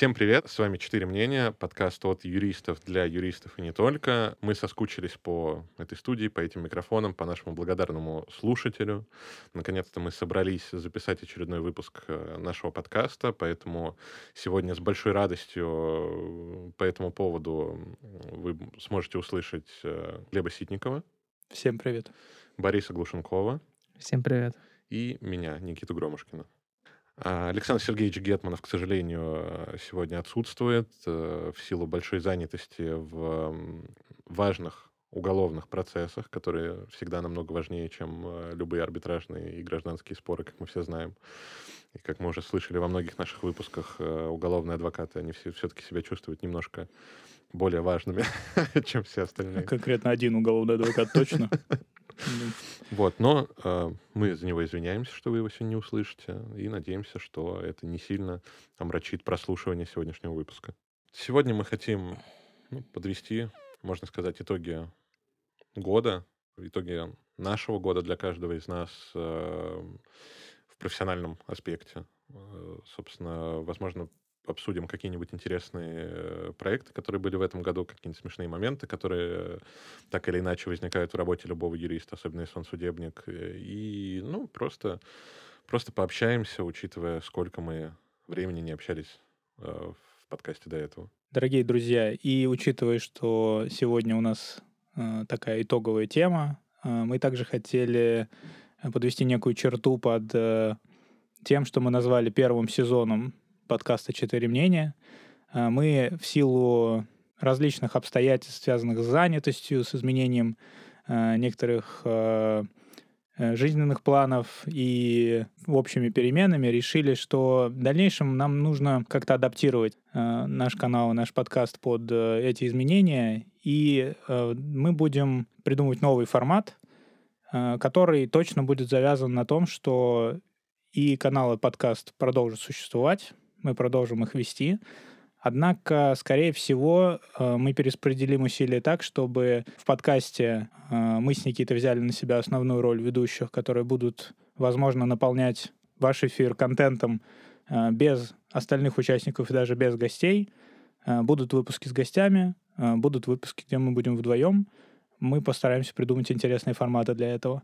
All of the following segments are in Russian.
Всем привет, с вами «Четыре мнения», подкаст от юристов для юристов и не только. Мы соскучились по этой студии, по этим микрофонам, по нашему благодарному слушателю. Наконец-то мы собрались записать очередной выпуск э, нашего подкаста, поэтому сегодня с большой радостью э, по этому поводу вы сможете услышать э, Глеба Ситникова. Всем привет. Бориса Глушенкова. Всем привет. И меня, Никиту Громушкина. А, Александр Сергеевич Гетманов, к сожалению, сегодня отсутствует э, в силу большой занятости в важных уголовных процессах, которые всегда намного важнее, чем э, любые арбитражные и гражданские споры, как мы все знаем. И как мы уже слышали во многих наших выпусках, э, уголовные адвокаты, они все, все-таки себя чувствуют немножко более важными, чем все остальные. Конкретно один уголовный адвокат точно. Вот, но э, мы за него извиняемся, что вы его сегодня не услышите, и надеемся, что это не сильно омрачит прослушивание сегодняшнего выпуска. Сегодня мы хотим ну, подвести, можно сказать, итоги года, итоги нашего года для каждого из нас э, в профессиональном аспекте. Э, собственно, возможно, обсудим какие-нибудь интересные э, проекты, которые были в этом году, какие-нибудь смешные моменты, которые так или иначе возникают в работе любого юриста, особенно если он судебник. Э, и, ну, просто, просто пообщаемся, учитывая, сколько мы времени не общались э, в подкасте до этого. Дорогие друзья, и учитывая, что сегодня у нас такая итоговая тема, мы также хотели подвести некую черту под тем, что мы назвали первым сезоном подкаста «Четыре мнения». А, мы в силу различных обстоятельств, связанных с занятостью, с изменением а, некоторых а, э, жизненных планов и общими переменами решили, что в дальнейшем нам нужно как-то адаптировать наш канал, наш подкаст под э, эти изменения, и мы будем придумывать новый формат, который точно будет завязан на том, что и канал и подкаст продолжат существовать, мы продолжим их вести. Однако, скорее всего, э, мы перераспределим усилия так, чтобы в подкасте э, мы с Никитой взяли на себя основную роль ведущих, которые будут, возможно, наполнять ваш эфир контентом э, без остальных участников и даже без гостей. Будут выпуски с гостями, будут выпуски, где мы будем вдвоем. Мы постараемся придумать интересные форматы для этого.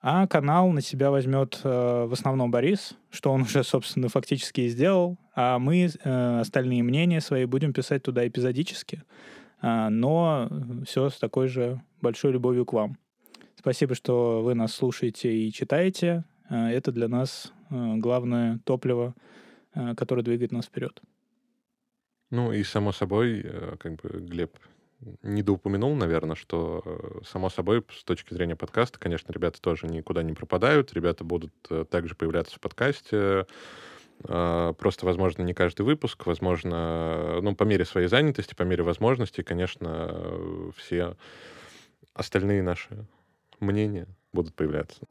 А канал на себя возьмет э, в основном Борис, что он уже, собственно, фактически и сделал. А мы э, остальные мнения свои будем писать туда эпизодически, э, но все с такой же большой любовью к вам. Спасибо, что вы нас слушаете и читаете. Э, это для нас э, главное топливо, э, которое двигает нас вперед. Ну и само собой, э, как бы Глеб недоупомянул, наверное, что, э, само собой, с точки зрения подкаста, конечно, ребята тоже никуда не пропадают, ребята будут э, также появляться в подкасте, э, просто, возможно, не каждый выпуск, возможно, ну, по мере своей занятости, по мере возможностей, конечно, все остальные наши мнения будут появляться.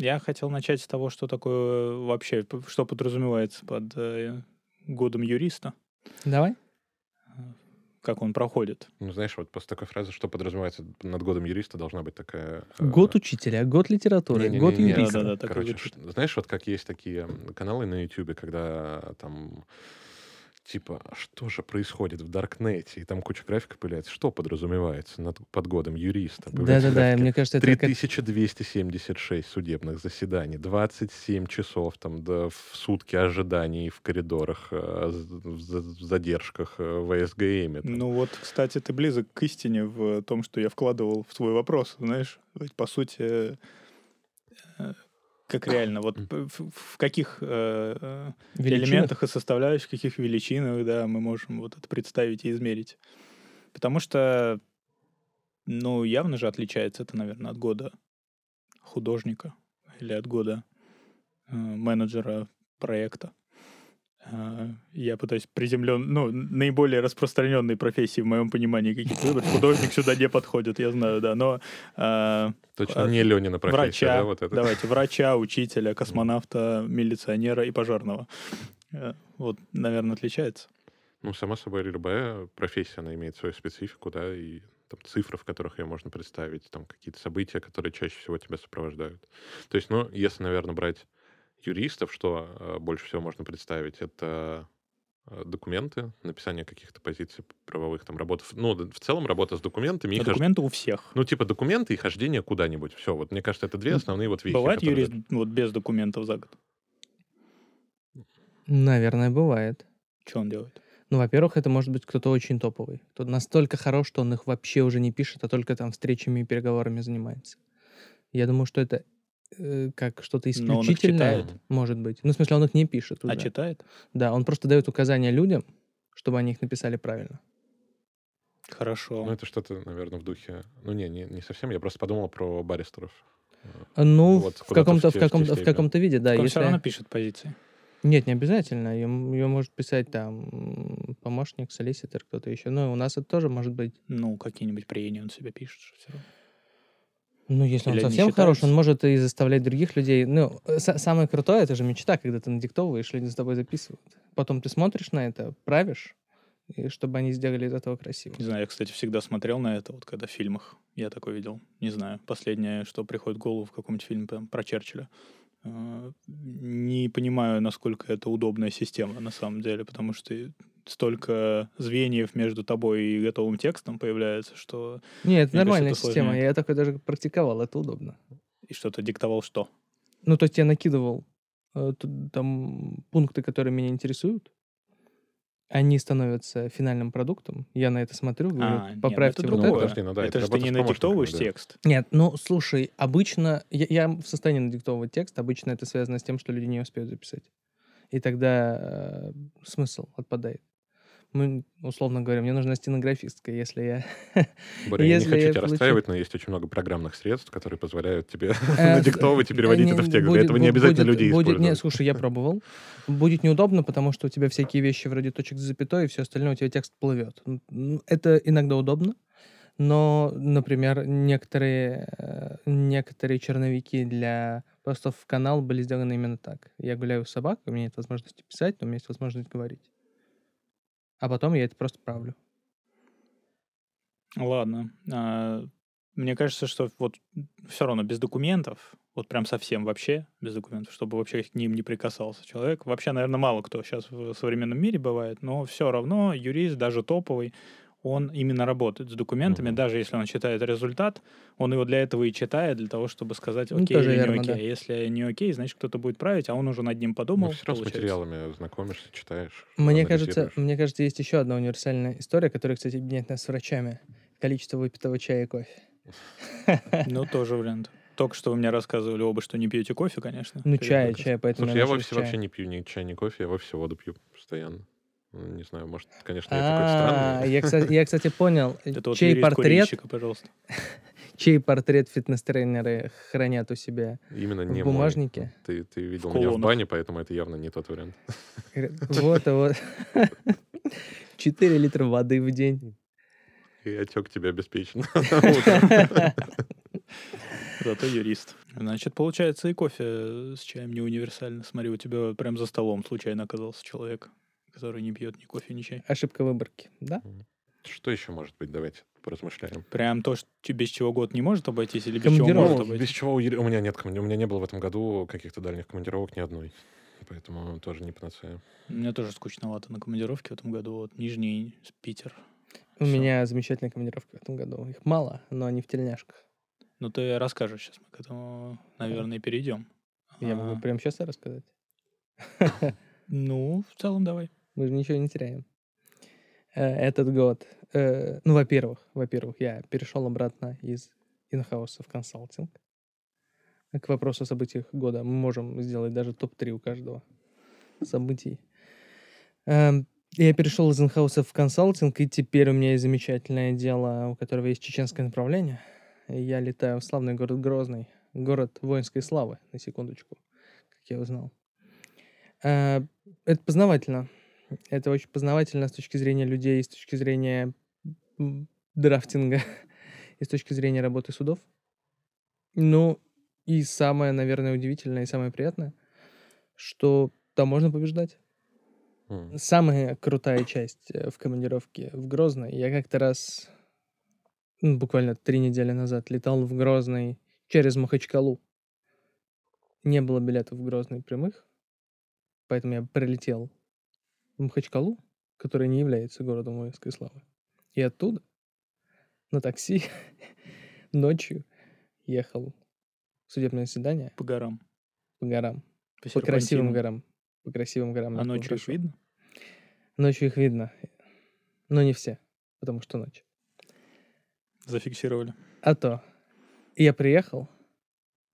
Я хотел начать с того, что такое вообще, что подразумевается под э, годом юриста. Давай. Как он проходит. Ну, знаешь, вот после такой фразы, что подразумевается над годом юриста, должна быть такая... Э... Год учителя, год литературы, не, не, год не, не, юриста. Да, да, да, Короче, знаешь, вот как есть такие каналы на YouTube, когда там типа, а что же происходит в Даркнете? И там куча графиков появляется. Что подразумевается над, под годом юриста? Да-да-да, мне кажется, это... 3276 судебных заседаний, 27 часов там да, в сутки ожиданий в коридорах, э, в задержках э, в СГМ. Ну вот, кстати, ты близок к истине в том, что я вкладывал в свой вопрос, знаешь. Ведь, по сути, э, как реально? Вот в, каких э, элементах и составляющих, каких величинах, да, мы можем вот это представить и измерить? Потому что, ну, явно же отличается это, наверное, от года художника или от года э, менеджера проекта. А, я пытаюсь приземлен, ну, наиболее распространенные профессии в моем понимании какие-то выбрать. Художник сюда не подходит, я знаю, да, но... А, Точно, а, не Ленина профессия, врача, да, вот это? Давайте, врача, учителя, космонавта, милиционера и пожарного. Э, Вот, наверное, отличается. Ну, само собой, любая профессия, она имеет свою специфику, да, и там цифры, в которых ее можно представить, там какие-то события, которые чаще всего тебя сопровождают. То есть, ну, если, наверное, брать юристов, что э, больше всего можно представить, это э, документы, написание каких-то позиций правовых, там, работа, в- ну, в целом работа с документами, А хож- документы у всех. ну, типа документы и хождение куда-нибудь. Все, вот мне кажется, это две Ну, основные вот вещи. Бывает которые- юрист вот без документов за год? Наверное, бывает. Что он делает? Ну, во-первых, это может быть кто-то очень топовый. Кто настолько хорош, что он их вообще уже не пишет, а только там встречами и переговорами занимается. Я думаю, что это э, как что-то Но исключительное, может быть. Ну, в смысле, он их не пишет А уже. читает? Да, он просто дает указания людям, чтобы они их написали правильно. Хорошо. Ну, это что-то, наверное, в духе... Ну, не, не, не совсем. Я просто подумал про баристеров. А, Ну, Вот в каком-то в в те- в каком-то в каком-то виде, да. Он Если... все равно пишет позиции. Нет, не обязательно. Ее, может писать там помощник, солиситор, кто-то еще. Ну, у нас это тоже может быть. Ну, какие-нибудь прения он себе пишет. все равно. Ну, если он Или не совсем хорош, он может и заставлять других людей. Ну, са- самое крутое, это же мечта, когда ты надиктовываешь, люди за тобой записывают. Потом ты смотришь на это, правишь, и чтобы они сделали из этого красиво. Не знаю, я, кстати, всегда смотрел на это, вот когда в фильмах я такой видел. Не знаю, последнее, что приходит в голову в каком-нибудь фильме там, про Черчилля. Э, Не понимаю, насколько это удобная система на самом деле, потому что столько звеньев между тобой и готовым текстом появляется, что Нет, это нормальная кажется, это система. сложнее. Я такой даже практиковал, это удобно. и что-то диктовал что. Ну, то есть я накидывал э, там пункты, которые меня интересуют. Они становятся финальным продуктом. Я на это смотрю, говорю, А, нет, ну поправьте это вот другое. это. подожди, ну да, это это же ты не надиктовываешь да. текст. Нет, ну, слушай, обычно... Я, я в состоянии надиктовывать текст, обычно это связано с тем, что люди не успеют записать. И тогда э, смысл отпадает. Мы, условно говоря, мне нужна стенографистка, если я... Боря, я не хочу я тебя получу- расстраивать, но есть очень много программных средств, которые позволяют тебе Э, надиктовывать и переводить не- это в текст. Для этого не обязательно людей будет, Нет, использовать. слушай, я пробовал. Будет неудобно, потому что у тебя всякие вещи вроде точек с запятой и все остальное, у тебя текст плывет. Это иногда удобно, но, например, некоторые, э, некоторые черновики для постов в канал были сделаны именно так. Я гуляю с собакой, у меня нет возможности писать, но у меня есть возможность говорить. А потом я это просто правлю. Ладно. А, Мне кажется, что вот все равно без документов, вот прям совсем вообще без документов, чтобы вообще к ним не прикасался человек. Вообще, наверное, мало кто сейчас в современном мире бывает, но все равно юрист, даже топовый, он именно работает с документами, Мгм. даже если он читает результат, он его для этого и читает, для того, чтобы сказать, Ну, окей тоже или верно, не окей. да. Если не окей, значит, кто-то будет править, а он уже над ним подумал. Ну, все равно с материалами знакомишься, читаешь. Мне кажется, мне кажется, есть еще одна универсальная история, которая, кстати, объединяет нас с врачами. Количество выпитого чая и кофе. Ну, тоже вариант. Только что вы мне рассказывали оба, что не пьете кофе, конечно. Ну, чай, чай, поэтому Слушай, я вовсе, вообще не пью ни чай, ни кофе, я вовсе воду пью постоянно. Ну, Не знаю, может, конечно, я А, какой-то странный. я, кстати, я, кстати, понял, чей портрет, пожалуйста. чей портрет фитнес-тренеры хранят у себя Именно в не мой. бумажнике. Ты, ты видел В меня в бане, поэтому это явно не тот вариант. Вот, а вот. 4 литра воды в день. И отек тебе обеспечен. Зато юрист. Значит, получается, и кофе с чаем не универсально. Смотри, у тебя прям за столом случайно оказался человек, который не пьет ни кофе, ни чай. Ошибка выборки, да? Что еще может быть? Давайте поразмышляем. Прям то, что, без чего год не может обойтись, или без чего может обойтись? без чего у меня нет команди- у меня не было в этом году каких-то дальних командировок ни одной. Поэтому тоже не панацея. У меня тоже скучновато на командировке в этом году. Вот Нижний, Питер. У Всё. меня замечательная командировка в этом году. Их мало, но они в тельняшках. Ну, ты расскажешь сейчас, мы к этому, наверное, перейдем. Я А, могу прямо сейчас рассказать. Ну, в целом, давай. Мы же ничего не теряем. Э, Этот год, э, ну, во-первых, во-первых, я перешел обратно из инхауса в консалтинг. К вопросу о событиях года мы можем сделать даже топ-3 у каждого событий. Эм, Я перешел из инхауса в консалтинг, и теперь у меня есть замечательное дело, у которого есть чеченское направление. Я летаю в славный город Грозный, город воинской славы, на секундочку, как я узнал. Э, Это познавательно. Это очень познавательно с точки зрения людей, с точки зрения драфтинга и с точки зрения работы судов. Ну, и самое, наверное, удивительное и самое приятное, что там можно побеждать. М. Самая крутая часть э, в командировке в Грозный. Я как-то раз, ну, буквально три недели назад, летал в Грозный через Махачкалу. Не было билетов в Грозный прямых, поэтому я прилетел в Махачкалу, которая не является городом воинской славы. И оттуда на такси ночью ехал в судебное заседание По горам. по горам, По, по красивым горам. По красивым горам. А ночью их видно? Ночью их видно, но не все, потому что ночь. Зафиксировали. А то я приехал,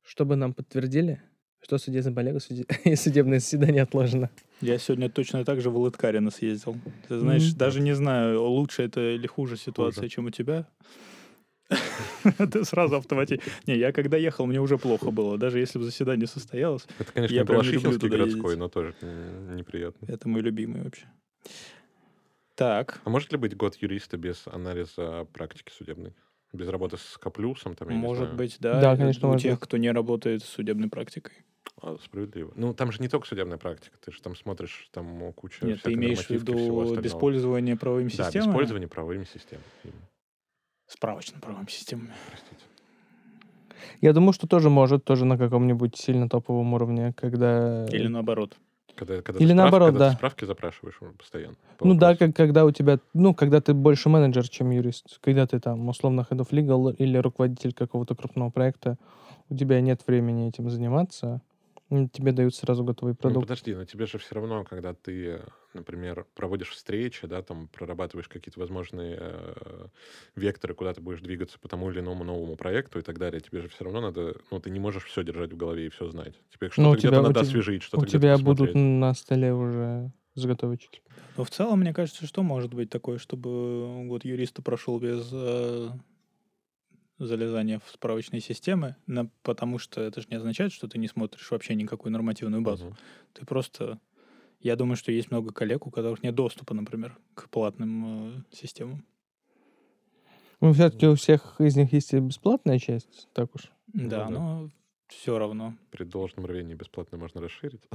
чтобы нам подтвердили, что судья Заболега суде- и судебное заседание отложено. Я сегодня точно так же в Лыткарина съездил. Ты знаешь, Мгм. даже не знаю, лучше это или хуже ситуация, Хуже. чем у тебя. Ты сразу автоматически... Не, я когда ехал, мне уже плохо было. Даже если бы заседание состоялось, Это, конечно, Я Балашихинский городской, ездить. но тоже неприятно. это мой любимый вообще. Так, А может ли быть год юриста без анализа практики судебной? Без работы с Каплюсом? Там, может быть, да. Да, конечно, У тех, кто не работает с судебной практикой. А, справедливо. Ну, там же не только судебная практика. Ты же там смотришь, там куча Нет, ты имеешь в виду без пользования правовыми Да, без системами? пользования правовыми системами. Именно. Справочно-правовыми системами. Простите. Я думаю, что тоже может, тоже на каком-нибудь сильно топовом уровне, когда... Или наоборот. Когда, когда Или ты справ- наоборот, когда ты да. справки запрашиваешь постоянно. по Ну да, как, когда у тебя, ну, когда ты больше менеджер, чем юрист, когда ты там условно head of legal или руководитель какого-то крупного проекта, у тебя нет времени этим заниматься, м, тебе дают сразу готовый Ну, продукт. подожди, но тебе же все равно, когда ты, например, проводишь встречи, да, там прорабатываешь какие-то возможные э, векторы, куда ты будешь двигаться по тому или иному новому проекту и так далее, тебе же все равно надо, ну, ты не можешь все держать в голове и все знать. Тебе что-то Ну, у где-то тебя- у надо тебя- освежить, что-то У где-то тебя будут посмотреть. на столе уже заготовочки. Но в целом, мне кажется, что может быть такое, чтобы год юриста прошел без э, залезания в справочные системы, на- потому что это же не означает, что ты не смотришь вообще никакую нормативную базу. Мгм. Ты просто... Я думаю, что есть много коллег, у которых нет доступа, например, к платным э, системам. Ну, все-таки у всех из них есть и бесплатная часть, так уж. Ну да, да. но все равно. При должном рвении бесплатно можно расширить.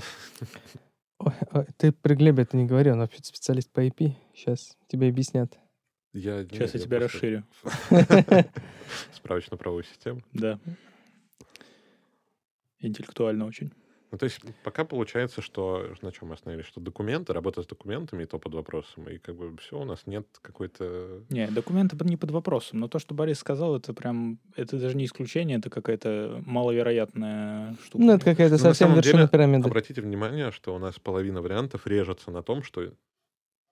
Ой, ой, ты при Глебе это не говори, он вообще специалист по IP. Сейчас тебе объяснят. Я, Сейчас не, я тебя просто расширю. Справочно-правовую систему. Да. Интеллектуально очень. Ну, то есть пока получается, что на чем мы остановились, что документы, работа с документами, и то под вопросом, и как бы все, у нас нет какой-то... Не, документы не под вопросом, но то, что Борис сказал, это прям, это даже не исключение, это какая-то маловероятная штука. Ну, это какая-то Ну, совсем вершина деле, пирамиды. Обратите внимание, что у нас половина вариантов режется на том, что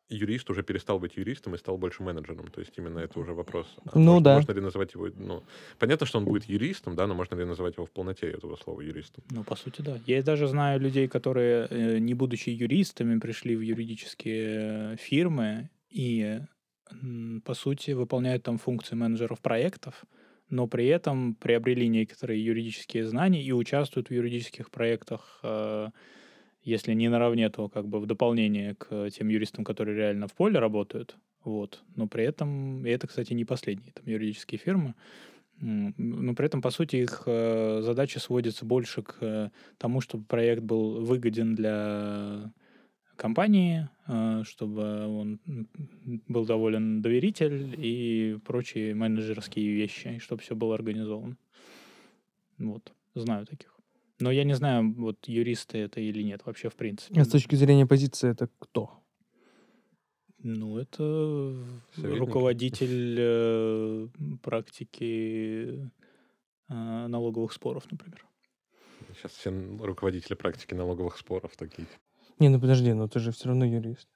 юрист уже перестал быть юристом и стал больше менеджером. То есть именно это уже вопрос. А Ну может- да. Можно ли называть его... Ну, понятно, что он будет юристом, да, но можно ли называть его в полноте этого слова юристом? Ну, по сути, да. Я даже знаю людей, которые, э, не будучи юристами, пришли в юридические э, фирмы и, по сути, выполняют там функции менеджеров проектов, но при этом приобрели некоторые юридические знания и участвуют в юридических проектах, э, если не наравне, то как бы в дополнение к тем юристам, которые реально в поле работают. Вот. Но при этом, и это, кстати, не последние там юридические фирмы, но при этом, по сути, их э, задача сводится больше к тому, чтобы проект был выгоден для компании, э, чтобы он был доволен доверитель и прочие менеджерские вещи, чтобы все было организовано. Вот, знаю таких. Но я не знаю, вот юристы это или нет вообще в принципе. А с точки зрения позиции это кто? Ну, это Советники. руководитель э, практики э, налоговых споров, например. Сейчас все руководители практики налоговых споров такие. Не, ну подожди, но ты же все равно юрист.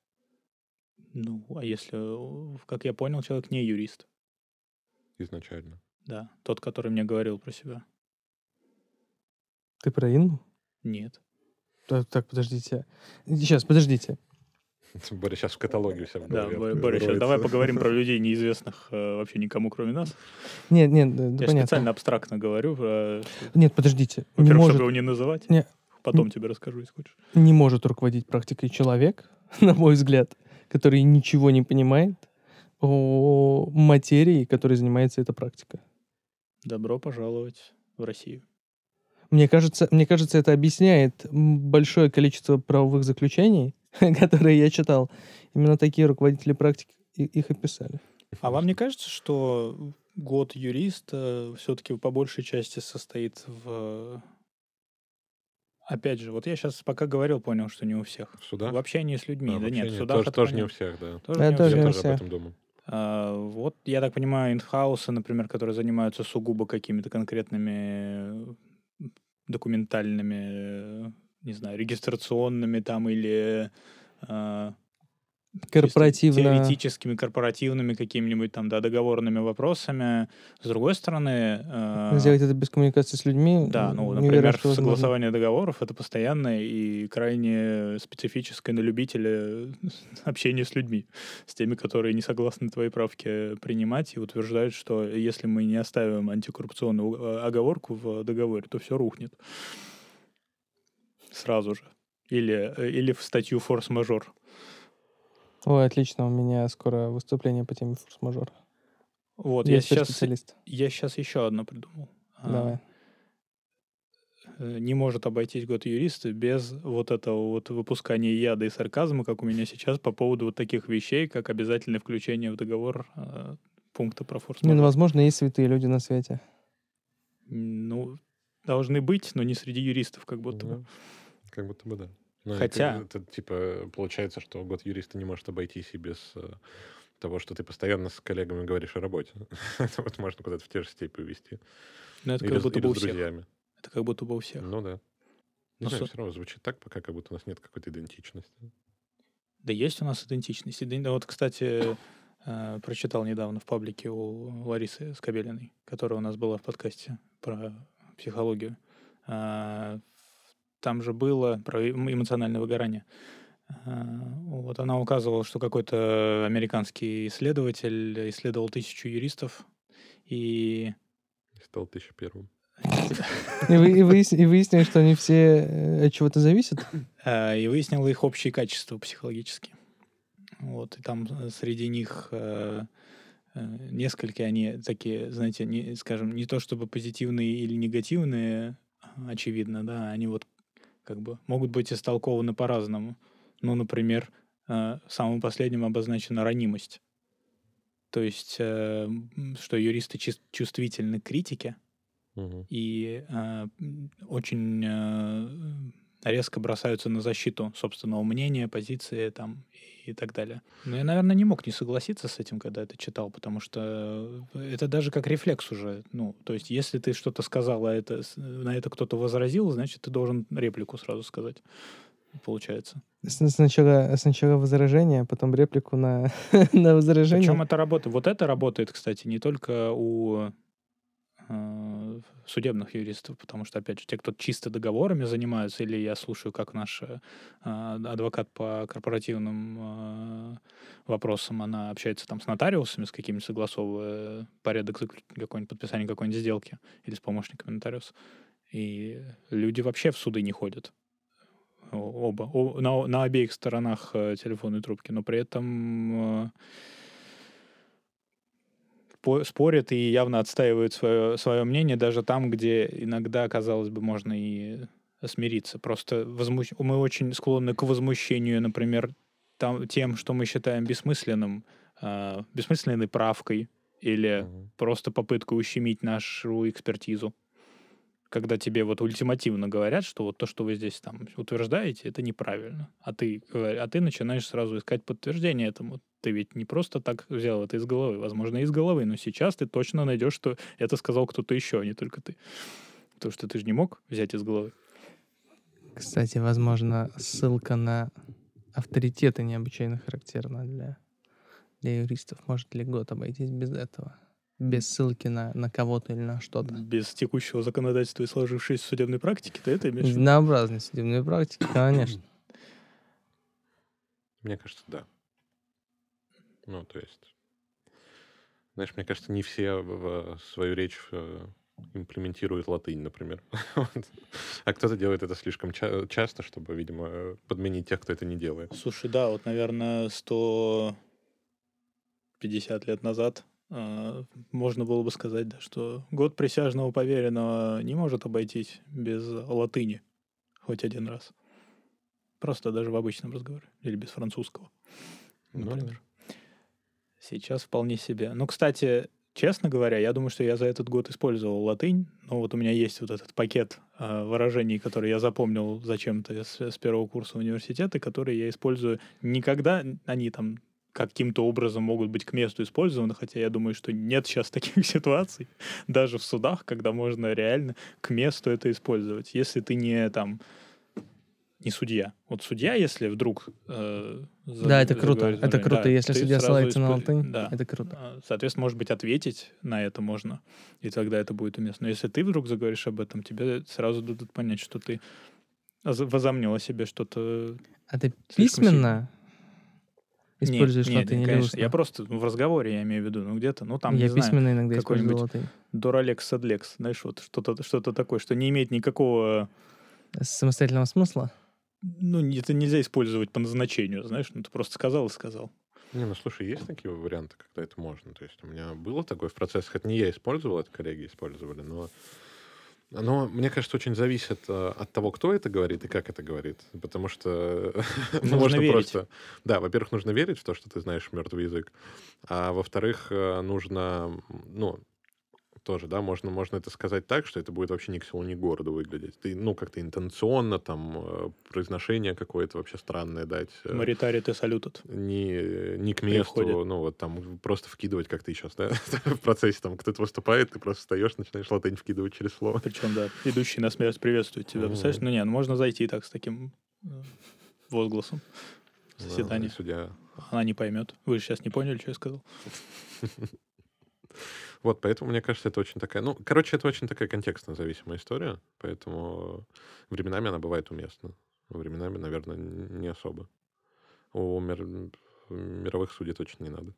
Ну, а если, э, как я понял, человек не юрист, изначально. да, тот, который мне говорил про себя. Ты про Инну? Нет. Так, так, подождите. Сейчас, подождите. Боря сейчас в каталоге у себя в Да, Боря, сейчас давай поговорим про людей, неизвестных э, вообще никому, кроме нас. Нет, нет, да, я понятно. специально абстрактно говорю, про- Нет, подождите. Не во-первых, может, чтобы его не называть. Не. Потом тебе расскажу, если хочешь. не может руководить практикой человек, на мой взгляд, который ничего не понимает о материи, которой занимается эта практика. Добро пожаловать в Россию. Мне кажется, мне кажется, это объясняет большое количество правовых заключений, которые я читал, именно такие руководители практик и- их и писали. А вам не кажется, что год юриста все-таки по большей части состоит в... Опять же, вот я сейчас пока говорил, понял, что не у всех. В судах? В общении с людьми. А, да нет, в судах тоже, тоже не у всех, да. Тоже Да, не тоже Я не у всех. тоже об этом думаю. А, вот, я так понимаю, инхаусы, например, которые занимаются сугубо какими-то конкретными э, документальными, э, не знаю, регистрационными там или э, Корпоративно. теоретическими, корпоративными какими-нибудь там, да, договорными вопросами. С другой стороны... э, Сделать это без коммуникации с людьми. да, ну, например, уверен, что возможно. согласование договоров это постоянное и крайне специфическое на любителя общение с людьми, с теми, которые не согласны твоей правке принимать и утверждают, что если мы не оставим антикоррупционную у- оговорку в договоре, то все рухнет. Сразу же. Или, э, или в статью форс-мажор. Ой, отлично, у меня скоро выступление по теме форс-мажора. Вот, я я сейчас, специалист. я сейчас еще одно придумал. А, Давай. э, не может обойтись год юриста без вот этого вот выпускания яда и сарказма, как у меня сейчас, по поводу вот таких вещей, как обязательное включение в договор э, пункта про форс Не, ну, возможно, есть святые люди на свете. Ну, должны быть, но не среди юристов, как будто бы. Ну, Как будто бы да. Ну, Хотя- ты- это, типа, получается, что год юриста не может обойтись и без э, того, что ты постоянно с коллегами говоришь о работе. Это вот можно куда-то в те же степи увести. Но это Или, как будто бы у всех. друзьями. Это как будто бы у всех. Ну да. Не Ну, знаю, со- все равно звучит так, пока как будто у нас нет какой-то идентичности. Да есть у нас идентичность. Иден- Вот, кстати, э, прочитал недавно в паблике у Ларисы Скобелиной, которая у нас была в подкасте про психологию. А, Там же было про эм- эмоциональное выгорание. А, Вот она указывала, что какой-то американский исследователь исследовал тысячу юристов, и Стал тысяча первым. И, вы, и, выяс- и выяснили, что они все э, от чего-то зависят. А, и выяснила их общие качества психологические. Вот, и там э, среди них э, э, несколько они такие, знаете, не, скажем, не то чтобы позитивные или негативные, а, очевидно, да, они вот как бы могут быть истолкованы по-разному. Ну, например, э, самым последним обозначена ранимость. То есть, э, что юристы чувствительны к критике, Мгм. и э, очень резко бросаются на защиту собственного мнения, позиции там и так далее. Но я, наверное, не мог не согласиться с этим, когда это читал, потому что это даже как рефлекс уже. Ну, то есть, если ты что-то сказал, а это, на это кто-то возразил, значит, ты должен реплику сразу сказать. Получается. Сначала, сначала возражение, а потом реплику на, на возражение. Причем это работает. Вот это работает, кстати, не только у э, судебных юристов, потому что, опять же, те, кто чисто договорами занимаются, или я слушаю, как наш э, адвокат по корпоративным э, вопросам, она общается там с нотариусами, с какими-то согласовывая порядок какой-нибудь подписания какой-нибудь сделки или с помощниками нотариуса. И люди вообще в суды не ходят. Оба. О- на, на обеих сторонах э, телефонной трубки, но при этом э, спорят и явно отстаивают свое, свое мнение даже там, где иногда, казалось бы, можно и смириться. Просто возмущ... мы очень склонны к возмущению, например, там, тем, что мы считаем бессмысленным, э, бессмысленной правкой или Мгм. просто попыткой ущемить нашу экспертизу. Когда тебе вот ультимативно говорят, что вот то, что вы здесь там утверждаете, это неправильно. А ты, а ты начинаешь сразу искать подтверждение этому. Ты ведь не просто так взял это из головы. Возможно, из головы, но сейчас ты точно найдешь, что это сказал кто-то еще, а не только ты. Потому что ты же не мог взять из головы. Кстати, возможно, ссылка на авторитеты необычайно характерна для, для юристов. Может ли год обойтись без этого? Без ссылки на, на кого-то или на что-то. Без текущего законодательства и сложившейся судебной практики, ты это имеешь в виду? Единообразной судебной практики, конечно. Мне кажется, да. Ну, то есть... Знаешь, мне кажется, не все в свою речь э, имплементируют латынь, например. Вот. А кто-то делает это слишком ча- часто, чтобы, видимо, подменить тех, кто это не делает. Слушай, да, вот, наверное, 150 лет назад можно было бы сказать, да, что год присяжного поверенного не может обойтись без латыни хоть один раз. Просто даже в обычном разговоре. Или без французского. Ну, например. Сейчас вполне себе. Ну, кстати, честно говоря, я думаю, что я за этот год использовал латынь. Но вот у меня есть вот этот пакет э, выражений, которые я запомнил зачем-то с, с первого курса университета, которые я использую никогда. Они там каким-то образом могут быть к месту использованы, хотя я думаю, что нет сейчас таких ситуаций, даже в судах, когда можно реально к месту это использовать. Если ты не там не судья. Вот судья, если вдруг... Э, за, Да, это круто. Это да, круто. Если ты судья ссылается на латынь, да. это круто. А, Соответственно, может быть, ответить на это можно, и тогда это будет уместно. Но если ты вдруг заговоришь об этом, тебе сразу дадут понять, что ты оз- возомнил о себе что-то... А ты письменно Нет, используешь нет, латынь или конечно. устно? Я просто ну, в разговоре, я имею в виду, ну где-то, ну там, Я не знаю, письменно иногда использую какой-нибудь- латынь. Доралекс, Садлекс, знаешь, вот что-то что такое, что не имеет никакого... Самостоятельного смысла? Ну, это нельзя использовать по назначению, знаешь, ну ты просто сказал и сказал. Не, ну слушай, есть такие варианты, когда это можно. То есть у меня было такое в процессах, это не я использовал, это коллеги использовали, но оно, мне кажется, очень зависит э, от того, кто это говорит и как это говорит. Потому что ну, Нужно можно верить. просто... Да, во-первых, нужно верить в то, что ты знаешь мертвый язык. А во-вторых, э, нужно, ну, тоже, да, можно, можно это сказать так, что это будет вообще ни к селу, ни к городу выглядеть. Ты, ну, как-то интенционно, там, э, произношение какое-то вообще странное дать. э, Маритари ты салютат. не, не к месту, Приходит. ну вот там просто вкидывать, как ты сейчас, да, в процессе там кто-то выступает, ты просто встаешь, начинаешь латынь вкидывать через слово. Причем, да, идущий на смерть приветствует тебя. Представляешь? Ну, нет, ну, можно зайти так с таким э, возгласом. Да, Заседание. и судья. Она не поймет. Вы же сейчас не поняли, что я сказал. Вот, поэтому, мне кажется, это очень такая... Ну, короче, это очень такая контекстно зависимая история, поэтому временами она бывает уместна. Временами, наверное, не особо. У мир- мировых судей точно не надо.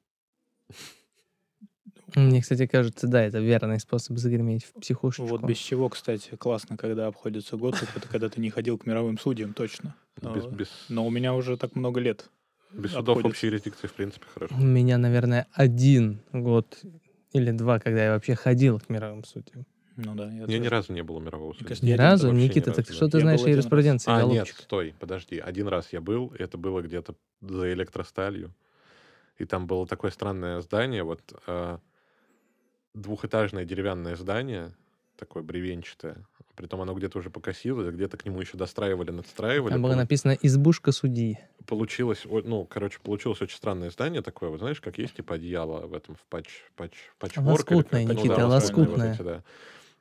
Мне, кстати, кажется, да, это верный способ загреметь в психушечку. Вот без чего, кстати, классно, когда обходится год, это когда ты не ходил к мировым судьям, точно. Без, А, без, Но у меня уже так много лет. без судов обходится. общей юрисдикции, в принципе, хорошо. У меня, наверное, один год или два, когда я вообще ходил к мировым судьям. Ну да, я Я тоже. ни разу не был у мирового судьи. кажется, Ни один разу? ни Никита, разу, так да. что ты Я знаешь о юриспруденции, А, нет, стой, подожди. Один раз я был, и это было где-то за электросталью. И там было такое странное здание, вот э, двухэтажное деревянное здание, такое бревенчатое. Притом оно где-то уже покосилось, где-то к нему еще достраивали, надстраивали. Там было написано «Избушка судьи». Получилось, ну, короче, получилось очень странное здание такое, вот знаешь, как есть типа одеяло в этом, в патч, патч, патчворк. или Лоскутное, ну Никита, да, лоскутное вот эти, да.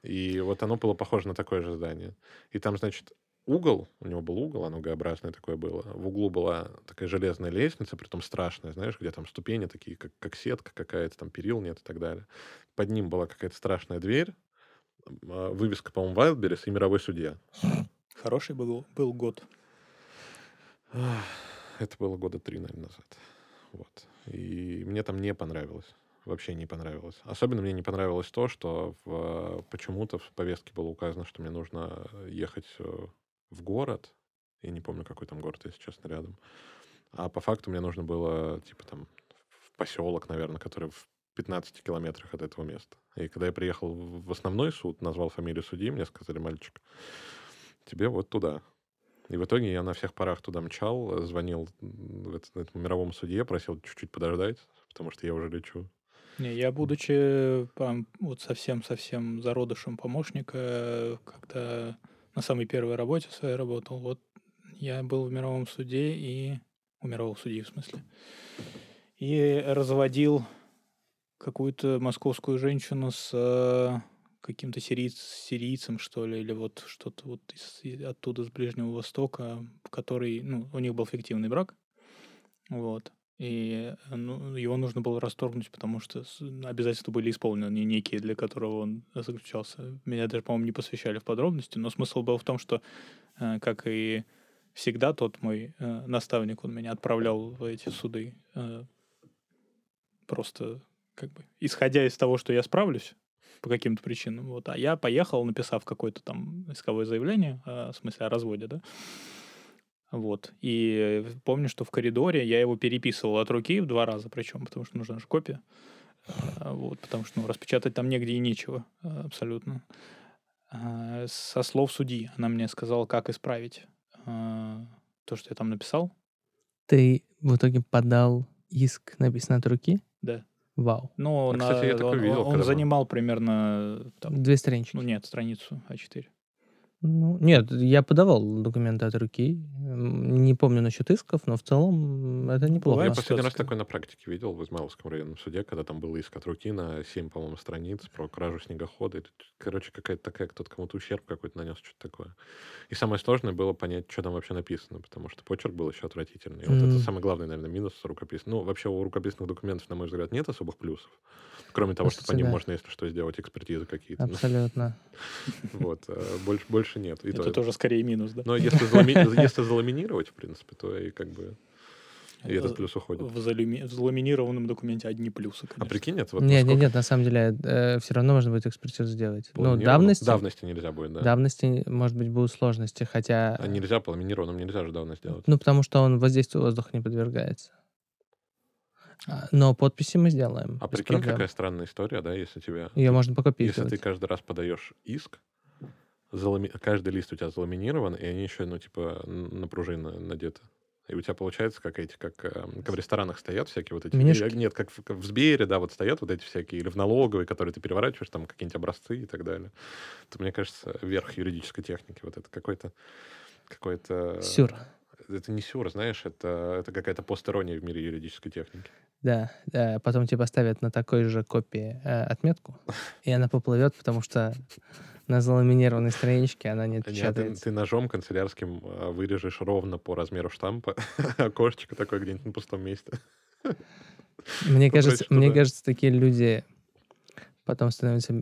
И вот оно было похоже на такое же здание. И там, значит, угол, у него был угол, оно Г-образное такое было. В углу была такая железная лестница, притом страшная, знаешь, где там ступени такие, как, как сетка какая-то, там перил нет и так далее. Под ним была какая-то страшная дверь, вывеска, по-моему, Wildberries и мировой судья. Хороший был, был год. Это было года три, наверное, назад. Вот. И мне там не понравилось. Вообще не понравилось. Особенно мне не понравилось то, что в, почему-то в повестке было указано, что мне нужно ехать э, в город. Я не помню, какой там город, если честно, рядом. А по факту мне нужно было, типа, там, в поселок, наверное, который в 15 километрах от этого места. И когда я приехал в основной суд, назвал фамилию судьи, мне сказали, мальчик, тебе вот туда. И в итоге я на всех парах туда мчал, звонил этому мировому судье, просил чуть-чуть подождать, потому что я уже лечу. Не, я, будучи пам, вот совсем-совсем зародышем помощника, когда на самой первой работе своей работал, вот я был в мировом суде и... У мирового судьи, в смысле. И разводил какую-то московскую женщину с э, каким-то сирийц- сирийцем, что ли, или вот что-то вот из- оттуда, с Ближнего Востока, который, ну, у них был фиктивный брак, вот. И ну, его нужно было расторгнуть, потому что обязательства были исполнены, не некие, для которого он заключался. Меня даже, по-моему, не посвящали в подробности, но смысл был в том, что, э, как и всегда, тот мой э, наставник, он меня отправлял в эти суды э, просто как бы исходя из того, что я справлюсь по каким-то причинам. Вот. А я поехал, написав какое-то там исковое заявление, э, в смысле о разводе, да, вот. И помню, что в коридоре я его переписывал от руки в два раза, причем, потому что нужна же копия. А, Вот, потому что ну, распечатать там негде и нечего а, абсолютно. А, Со слов судьи она мне сказала, как исправить а, То, что я там написал? Ты в итоге подал иск, написанный от руки? Да. Вау. Ну, А, на- кстати, я такое он, видел, он мы- занимал примерно... там, Две странички. ну, нет, страницу А4. Ну, нет, я подавал документы от руки. Не помню насчет исков, но в целом это неплохо. Бывает Я последний раз такой на практике видел в Измайловском районном суде, когда там был иск от руки на 7, по-моему, страниц про кражу снегохода. И тут, короче, какая-то такая, кто-то кому-то ущерб какой-то нанес, что-то такое. И самое сложное было понять, что там вообще написано, потому что почерк был еще отвратительный. И вот это самый главный, наверное, минус рукописных. Ну, вообще у рукописных документов, на мой взгляд, нет особых плюсов. Кроме того, что по ним можно, если что, сделать экспертизы какие-то. Ну, Абсолютно. Вот. э, Больше, больше нет. И Это то- тоже скорее минус, да? Но если, залами- если заламинировать, в принципе, то и как бы и Это этот плюс уходит. В, залюми- в заламинированном документе одни плюсы, А конечно. прикинь, это вот нет, нет, насколько нет, на самом деле все равно можно будет экспертизу сделать. Ну, давности, Давности нельзя будет, да. давности, может быть, будут сложности, хотя... А нельзя по ламинированным нельзя же давность сделать. Ну, потому что он воздействию воздуха не подвергается. А, Но подписи мы сделаем. А прикинь, проблем. какая странная история, да, если тебе... Ее можно по копии Если ты каждый раз подаешь иск, залами- каждый лист у тебя заламинирован, и они еще, ну, типа, на пружины надеты. И у тебя получается, как эти, как, э, как в ресторанах стоят всякие вот эти... Менюшки? Нет, как в, как в Сбере, да, вот стоят вот эти всякие, или в налоговой, которые ты переворачиваешь, там какие-нибудь образцы и так далее. Это, мне кажется, верх юридической техники. Вот это какой-то... Какой-то... Сюр. Это не сюр, знаешь, это, это какая-то постерония в мире юридической техники. Да, да, потом тебе поставят на такой же копии э, отметку, и она поплывет, потому что на заламинированной страничке она не Нет, ты, отпечатается. ты ножом канцелярским а, вырежешь ровно по размеру штампа окошечко такое где-нибудь на пустом месте. Мне кажется, мне кажется, такие люди потом становятся,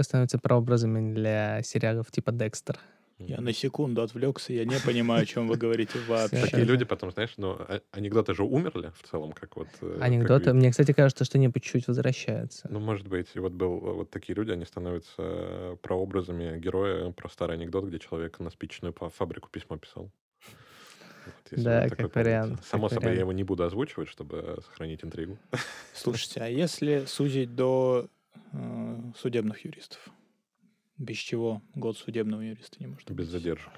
становятся прообразами для сериалов типа Декстер. Я на секунду отвлекся, я не понимаю, о чем вы говорите вообще. Такие люди потом, знаешь, ну, а- анекдоты же умерли в целом, как вот... э, Анекдоты. Мне, кстати, кажется, что они по чуть-чуть возвращаются. Ну, может быть, и вот был вот такие люди, они становятся прообразами героя про старый анекдот, где человек на спичечную па- фабрику письмо писал. Вот, Да, как вариант, как Само собой, я его не буду озвучивать, чтобы сохранить интригу. Слушайте, а если сузить до э, судебных юристов? Без чего год судебного юриста не может Без задержек.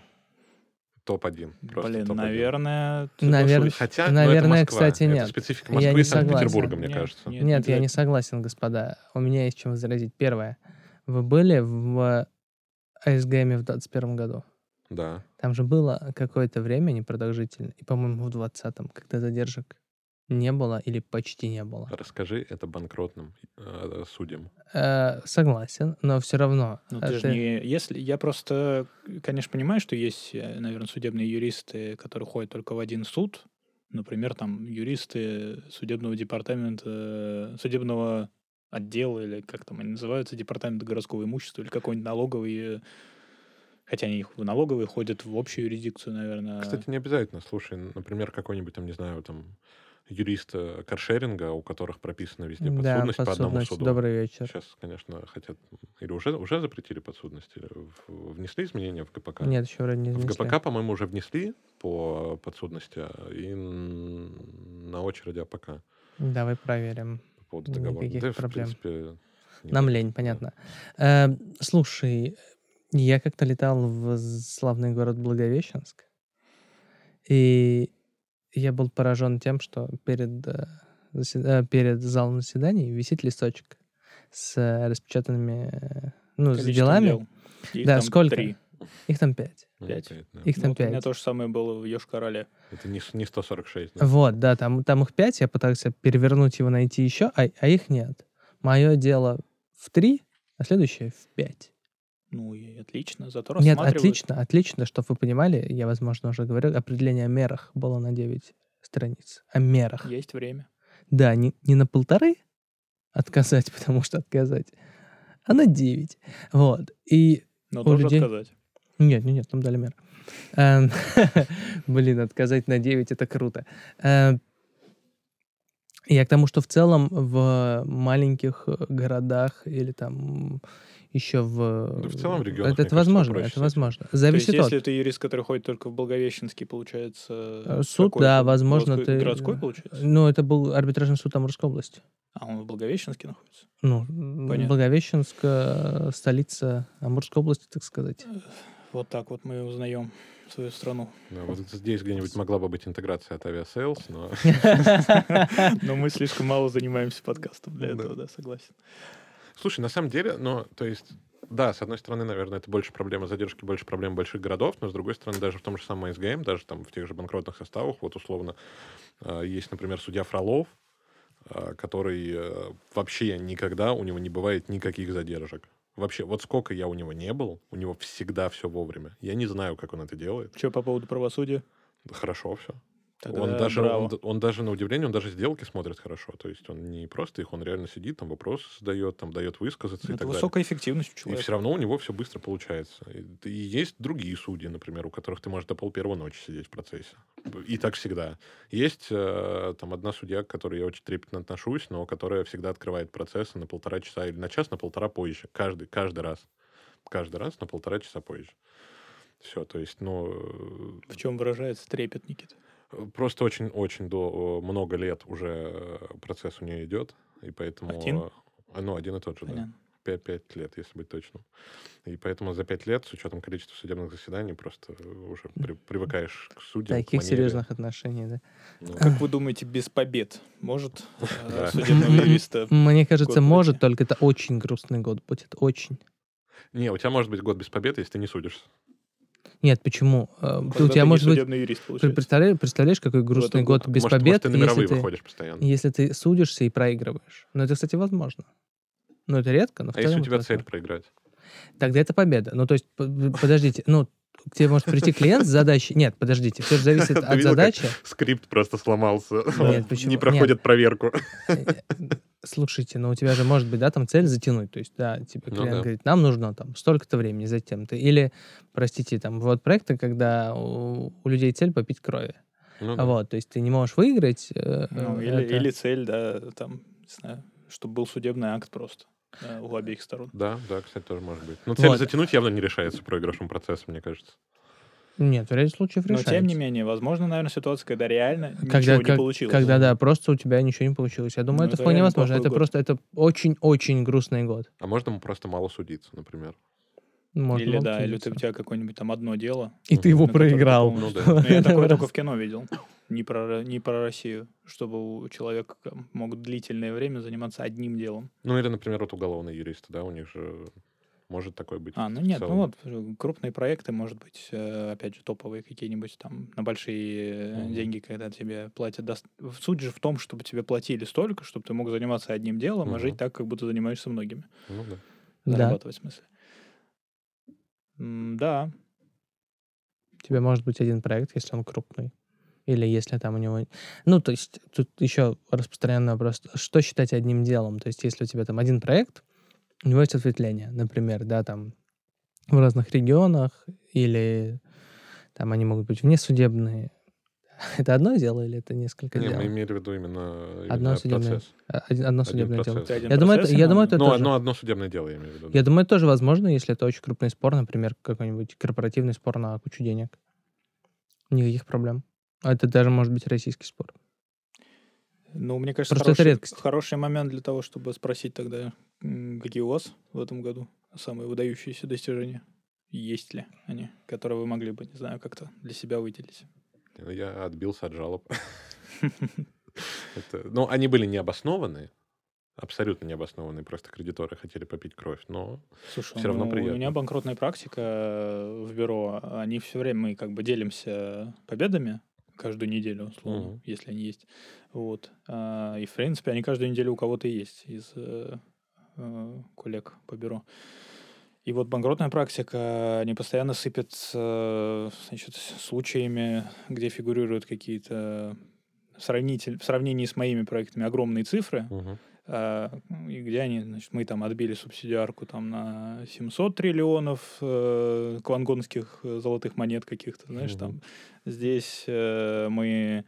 Топ-1. просто Блин, топ-1. наверное, Наверно, соглашусь. Хотя, ну, это Наверное, кстати, Это нет. специфика Я Москвы не и Санкт-Петербурга, мне Нет, кажется. нет. Нет, я не согласен, господа. У меня есть чем возразить. Первое. Вы были в АСГМе в 2021 году? Да. Там же было какое-то время непродолжительное, и, по-моему, в 20-м, когда задержек не было или почти не было. Расскажи это банкротным э, судьям. Э, согласен, но все равно. Ну, э, ты же ты- не... Если... Я просто, конечно, понимаю, что есть, наверное, судебные юристы, которые ходят только в один суд. Например, там юристы судебного департамента, судебного отдела, или как там они называются, департамента городского имущества, или какой-нибудь налоговый... э, Хотя они их в налоговые ходят в общую юрисдикцию, наверное. Кстати, не обязательно. Слушай, например, какой-нибудь там, не знаю, там юрист э, каршеринга, у которых прописана везде Да, подсудность по одному подсудность. суду. Добрый вечер. Сейчас, конечно, хотят... Или уже, уже запретили подсудность? Или в- внесли изменения в ГПК? Нет, еще вроде не В внесли. ГПК, по-моему, уже внесли по подсудности, а, и на очереди АПК Давай проверим. по поводу договора. Никаких Да, в проблем. принципе... не Нам так, лень, понятно. Э, слушай, я как-то летал в славный город Благовещенск, и я был поражен тем, что перед, э, засе- э, перед залом заседаний висит листочек с э, распечатанными, ну, с делами. дел. Их Да, там сколько? три. Их там пять. Ну, Пять. опять, да. Их там Вот у меня пять. то же самое было в Йошкар-Оле. Это не, не 146, да? Вот, да, там, там их пять, я пытался перевернуть его, найти еще, а, а их нет. Мое дело в три, а следующее в пять. Ну и отлично, зато Нет, отлично, отлично, чтобы вы понимали, я, возможно, уже говорил, определение о мерах было на 9 страниц. О мерах. Есть время. Да, не, не на полторы отказать, потому что отказать, а на 9. Вот. И Но тоже людей- отказать. нет, нет, нет, там дали меры. Эм, Блин, отказать на 9 это круто. Эм, Я к тому, что в целом в маленьких городах или там еще в... Да в целом в регионах, Это, это кажется, возможно, с это возможно. То есть, Зависит от... если ты юрист, который ходит только в Благовещенске, получается... Э, суд, какой да, это? возможно, Городской- ты- Городской, получается? Ну, это был арбитражный суд Амурской области. А он в Благовещенске находится? Ну, Понятно. Благовещенск, э, столица Амурской области, так сказать. Вот так вот мы узнаем свою страну. Да, вот здесь где-нибудь могла бы быть интеграция от Aviasales, но... Но мы слишком мало занимаемся подкастом для этого, да, согласен. Слушай, на самом деле, ну, то есть, да, с одной стороны, наверное, это больше проблема задержки, больше проблем больших городов, но с другой стороны, даже в том же самом АСГМ, даже там в тех же банкротных составах, вот условно, э, есть, например, судья Фролов, э, который э, вообще никогда, у него не бывает никаких задержек. Вообще, вот сколько я у него не был, у него всегда все вовремя. Я не знаю, как он это делает. Что по поводу правосудия? Хорошо все. Тогда Он даже, браво. он, он даже на удивление, он даже сделки смотрит хорошо. То есть он не просто их, он реально сидит, там вопросы задает, там дает высказаться и Это так далее. высокая эффективность у И человека. все равно у него все быстро получается. И, и есть другие судьи, например, у которых ты можешь до пол первой ночи сидеть в процессе. И так всегда. Есть э, там одна судья, к которой я очень трепетно отношусь, но которая всегда открывает процессы на полтора часа или на час, на полтора позже. Каждый, каждый раз. Каждый раз на полтора часа позже. Все, то есть, ну, В чем выражается трепет, Никита? Э, просто очень-очень до много лет уже э, процесс у нее идет, и поэтому... Один? э, Ну, один и тот же, да. Понятно. 5, 5 лет, если быть точным. И поэтому за 5 лет, с учетом количества судебных заседаний, просто уже при- привыкаешь к судьям. к Таких манере. серьезных отношений, да. Ну, Как вы думаете, без побед может э, Да. судебного юриста? Мне кажется, может, только это очень грустный год будет. Очень. Не, у тебя может быть год без победы, если ты не судишься. Нет, почему? Э, Когда У тебя может быть... юрист, получается. Представляешь, представляешь, какой грустный год без может, побед, может, ты на если ты, выходишь постоянно. если ты судишься и проигрываешь. Но это, кстати, возможно. Но это редко, но А если у тебя цель проиграть? Тогда это победа. Ну, то есть, подождите, ну, к тебе может прийти клиент с задачей... Нет, подождите, все же зависит от задачи. Скрипт просто сломался. Нет, почему? Не проходит проверку. Э, Слушайте, ну у тебя же может быть, да, там цель затянуть. То есть, да, тебе Ну клиент да. говорит, нам нужно там столько-то времени затем ты Или, простите, там, вот проекты, когда у, у людей цель попить крови. Ну да. Вот, то есть ты не можешь выиграть. э, Ну, э, или, это- или цель, да, там, не знаю, чтобы был судебный акт просто да, у обеих сторон. Да, да, кстати, тоже может быть. Но цель Вот. затянуть явно не решается проигрышным процессом, мне кажется. Нет, в ряде случаев Но решается. тем не менее, возможно, наверное, ситуация, когда реально когда, ничего не как- получилось. Когда, да, просто у тебя ничего не получилось. Я думаю, Ну, это, это вполне возможно. Это год. просто, это очень-очень грустный год. А можно ему просто мало судиться, например. Можно или да, или ты, у тебя какое-нибудь там одно дело. И ты его проиграл. Ну да. Ну, я такое только в кино видел. Не про, не про Россию. Чтобы у человека мог длительное время заниматься одним делом. Ну или, например, вот уголовные юристы, да, у них же может такое быть. А, ну нет, ну вот, э, крупные проекты, может быть, э, опять же, топовые какие-нибудь там на большие Мгм. деньги, когда тебе платят. дост- Суть же в том, чтобы тебе платили столько, чтобы ты мог заниматься одним делом, а Мгм. жить так, как будто занимаешься многими. Ну да. Да. Зарабатывать, в смысле. М, Да, У тебя может быть один проект, если он крупный. Или если там у него... Ну, то есть тут еще распространенный вопрос. Что считать одним делом? То есть если у тебя там один проект, у него есть ответвление, например, да, там в разных регионах, или там они могут быть внесудебные. Это одно дело или это несколько Не, дел? мы имели в виду именно, Одно именно судебное процесс. А, один- Одно Один судебное дело. процесс. Ты один Я думаю, это, я думаю, это Ну, тоже... одно, одно судебное дело, я имею в виду. Я думаю, это тоже возможно, если это очень крупный спор, например, какой-нибудь корпоративный спор на кучу денег. Никаких проблем. А это даже может быть российский спор. Ну, мне кажется, Просто это хороший, редкость. хороший момент для того, чтобы спросить тогда, какие у вас в этом году самые выдающиеся достижения. Есть ли они, которые вы могли бы, не знаю, как-то для себя выделить? Я отбился от жалоб. Это- Ну, они были необоснованные, абсолютно необоснованные, просто кредиторы хотели попить кровь, но Слушай, Всё равно ну, у приятно. меня банкротная практика э, в бюро. Они все время, мы как бы делимся победами каждую неделю, условно, Мгм. если они есть. Вот. А, И, в принципе, они каждую неделю у кого-то есть из э, э, коллег по бюро. И вот банкротная практика, они постоянно сыпят значит, случаями, где фигурируют какие-то сравнитель, в сравнении с моими проектами огромные цифры, мгм. А, и где они, значит, мы там отбили субсидиарку там на 700 триллионов э, квангонских э, золотых монет каких-то, знаешь, Мгм. там здесь э, мы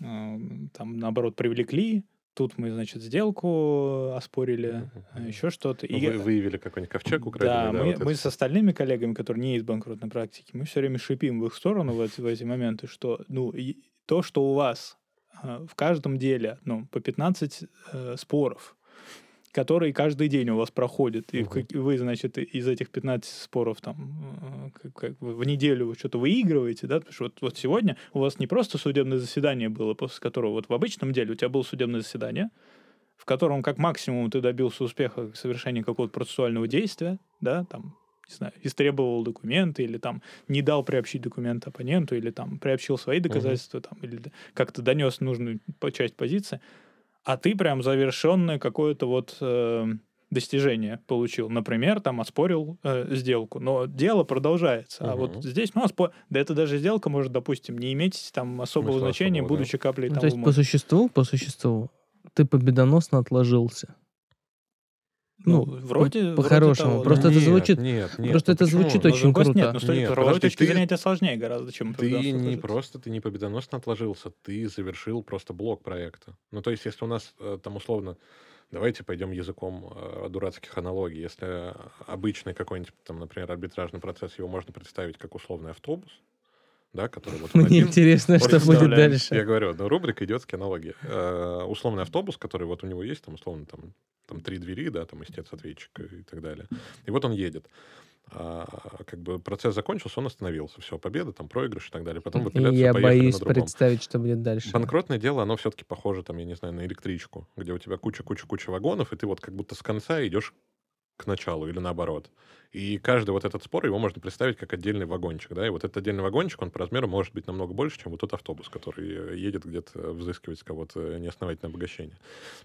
э, там наоборот привлекли, тут мы, значит, сделку оспорили, Мгм. еще что-то. Ну, И, вы выявили какой-нибудь ковчег да, украденный, да, мы, вот мы это с остальными коллегами, которые не из банкротной практики, мы все время шипим в их сторону в эти, в эти моменты, что ну, и то, что у вас в каждом деле ну, по 15 э, споров, который каждый день у вас проходит, и как- вы, значит, из этих 15 споров там э, как, как бы в неделю вы что-то выигрываете, да, потому что вот, вот сегодня у вас не просто судебное заседание было, после которого вот в обычном деле у тебя было судебное заседание, в котором как максимум ты добился успеха в совершении какого-то процессуального действия, да, там, не знаю, истребовал документы или там не дал приобщить документ оппоненту или там приобщил свои доказательства там или как-то донес нужную часть позиции, а ты прям завершенное какое-то вот э, достижение получил. Например, там оспорил э, сделку, но дело продолжается. А вот здесь, ну, оспо- да это даже сделка может, допустим, не иметь там особого Смысла значения, особого, да. будучи каплей Ну, там то есть по существу, по существу, ты победоносно отложился. Ну, Ну, вроде, по-хорошему. да. Просто это Нет, звучит- Нет, нет. просто ну это почему? звучит Но, с очень круто. Нет, ну, с Нет, правовой точки ты- зрения это сложнее гораздо, чем Ты не отложиться. просто, ты не победоносно отложился, ты завершил просто блок проекта. Ну, то есть, если у нас э, там условно, давайте пойдем языком э, дурацких аналогий, если обычный какой-нибудь, там, например, арбитражный процесс, его можно представить как условный автобус, да, который вот Мне один. интересно, что будет дальше. Я говорю, ну, рубрика идиотские аналогии. Э, условный автобус, который вот у него есть, там, условно, там, там три двери, да, там, истец-ответчик и так далее. И вот он едет. А, как бы процесс закончился, он остановился. Все, победа, там, проигрыш и так далее. Потом в я боюсь представить, что будет дальше. Банкротное дело, оно все-таки похоже, там, я не знаю, на электричку, где у тебя куча-куча-куча вагонов, и ты вот как будто с конца идешь к началу или наоборот. И каждый вот этот спор, его можно представить как отдельный вагончик, да, и вот этот отдельный вагончик, он по размеру может быть намного больше, чем вот тот автобус, который э, едет где-то взыскивать с кого-то неосновательное обогащение.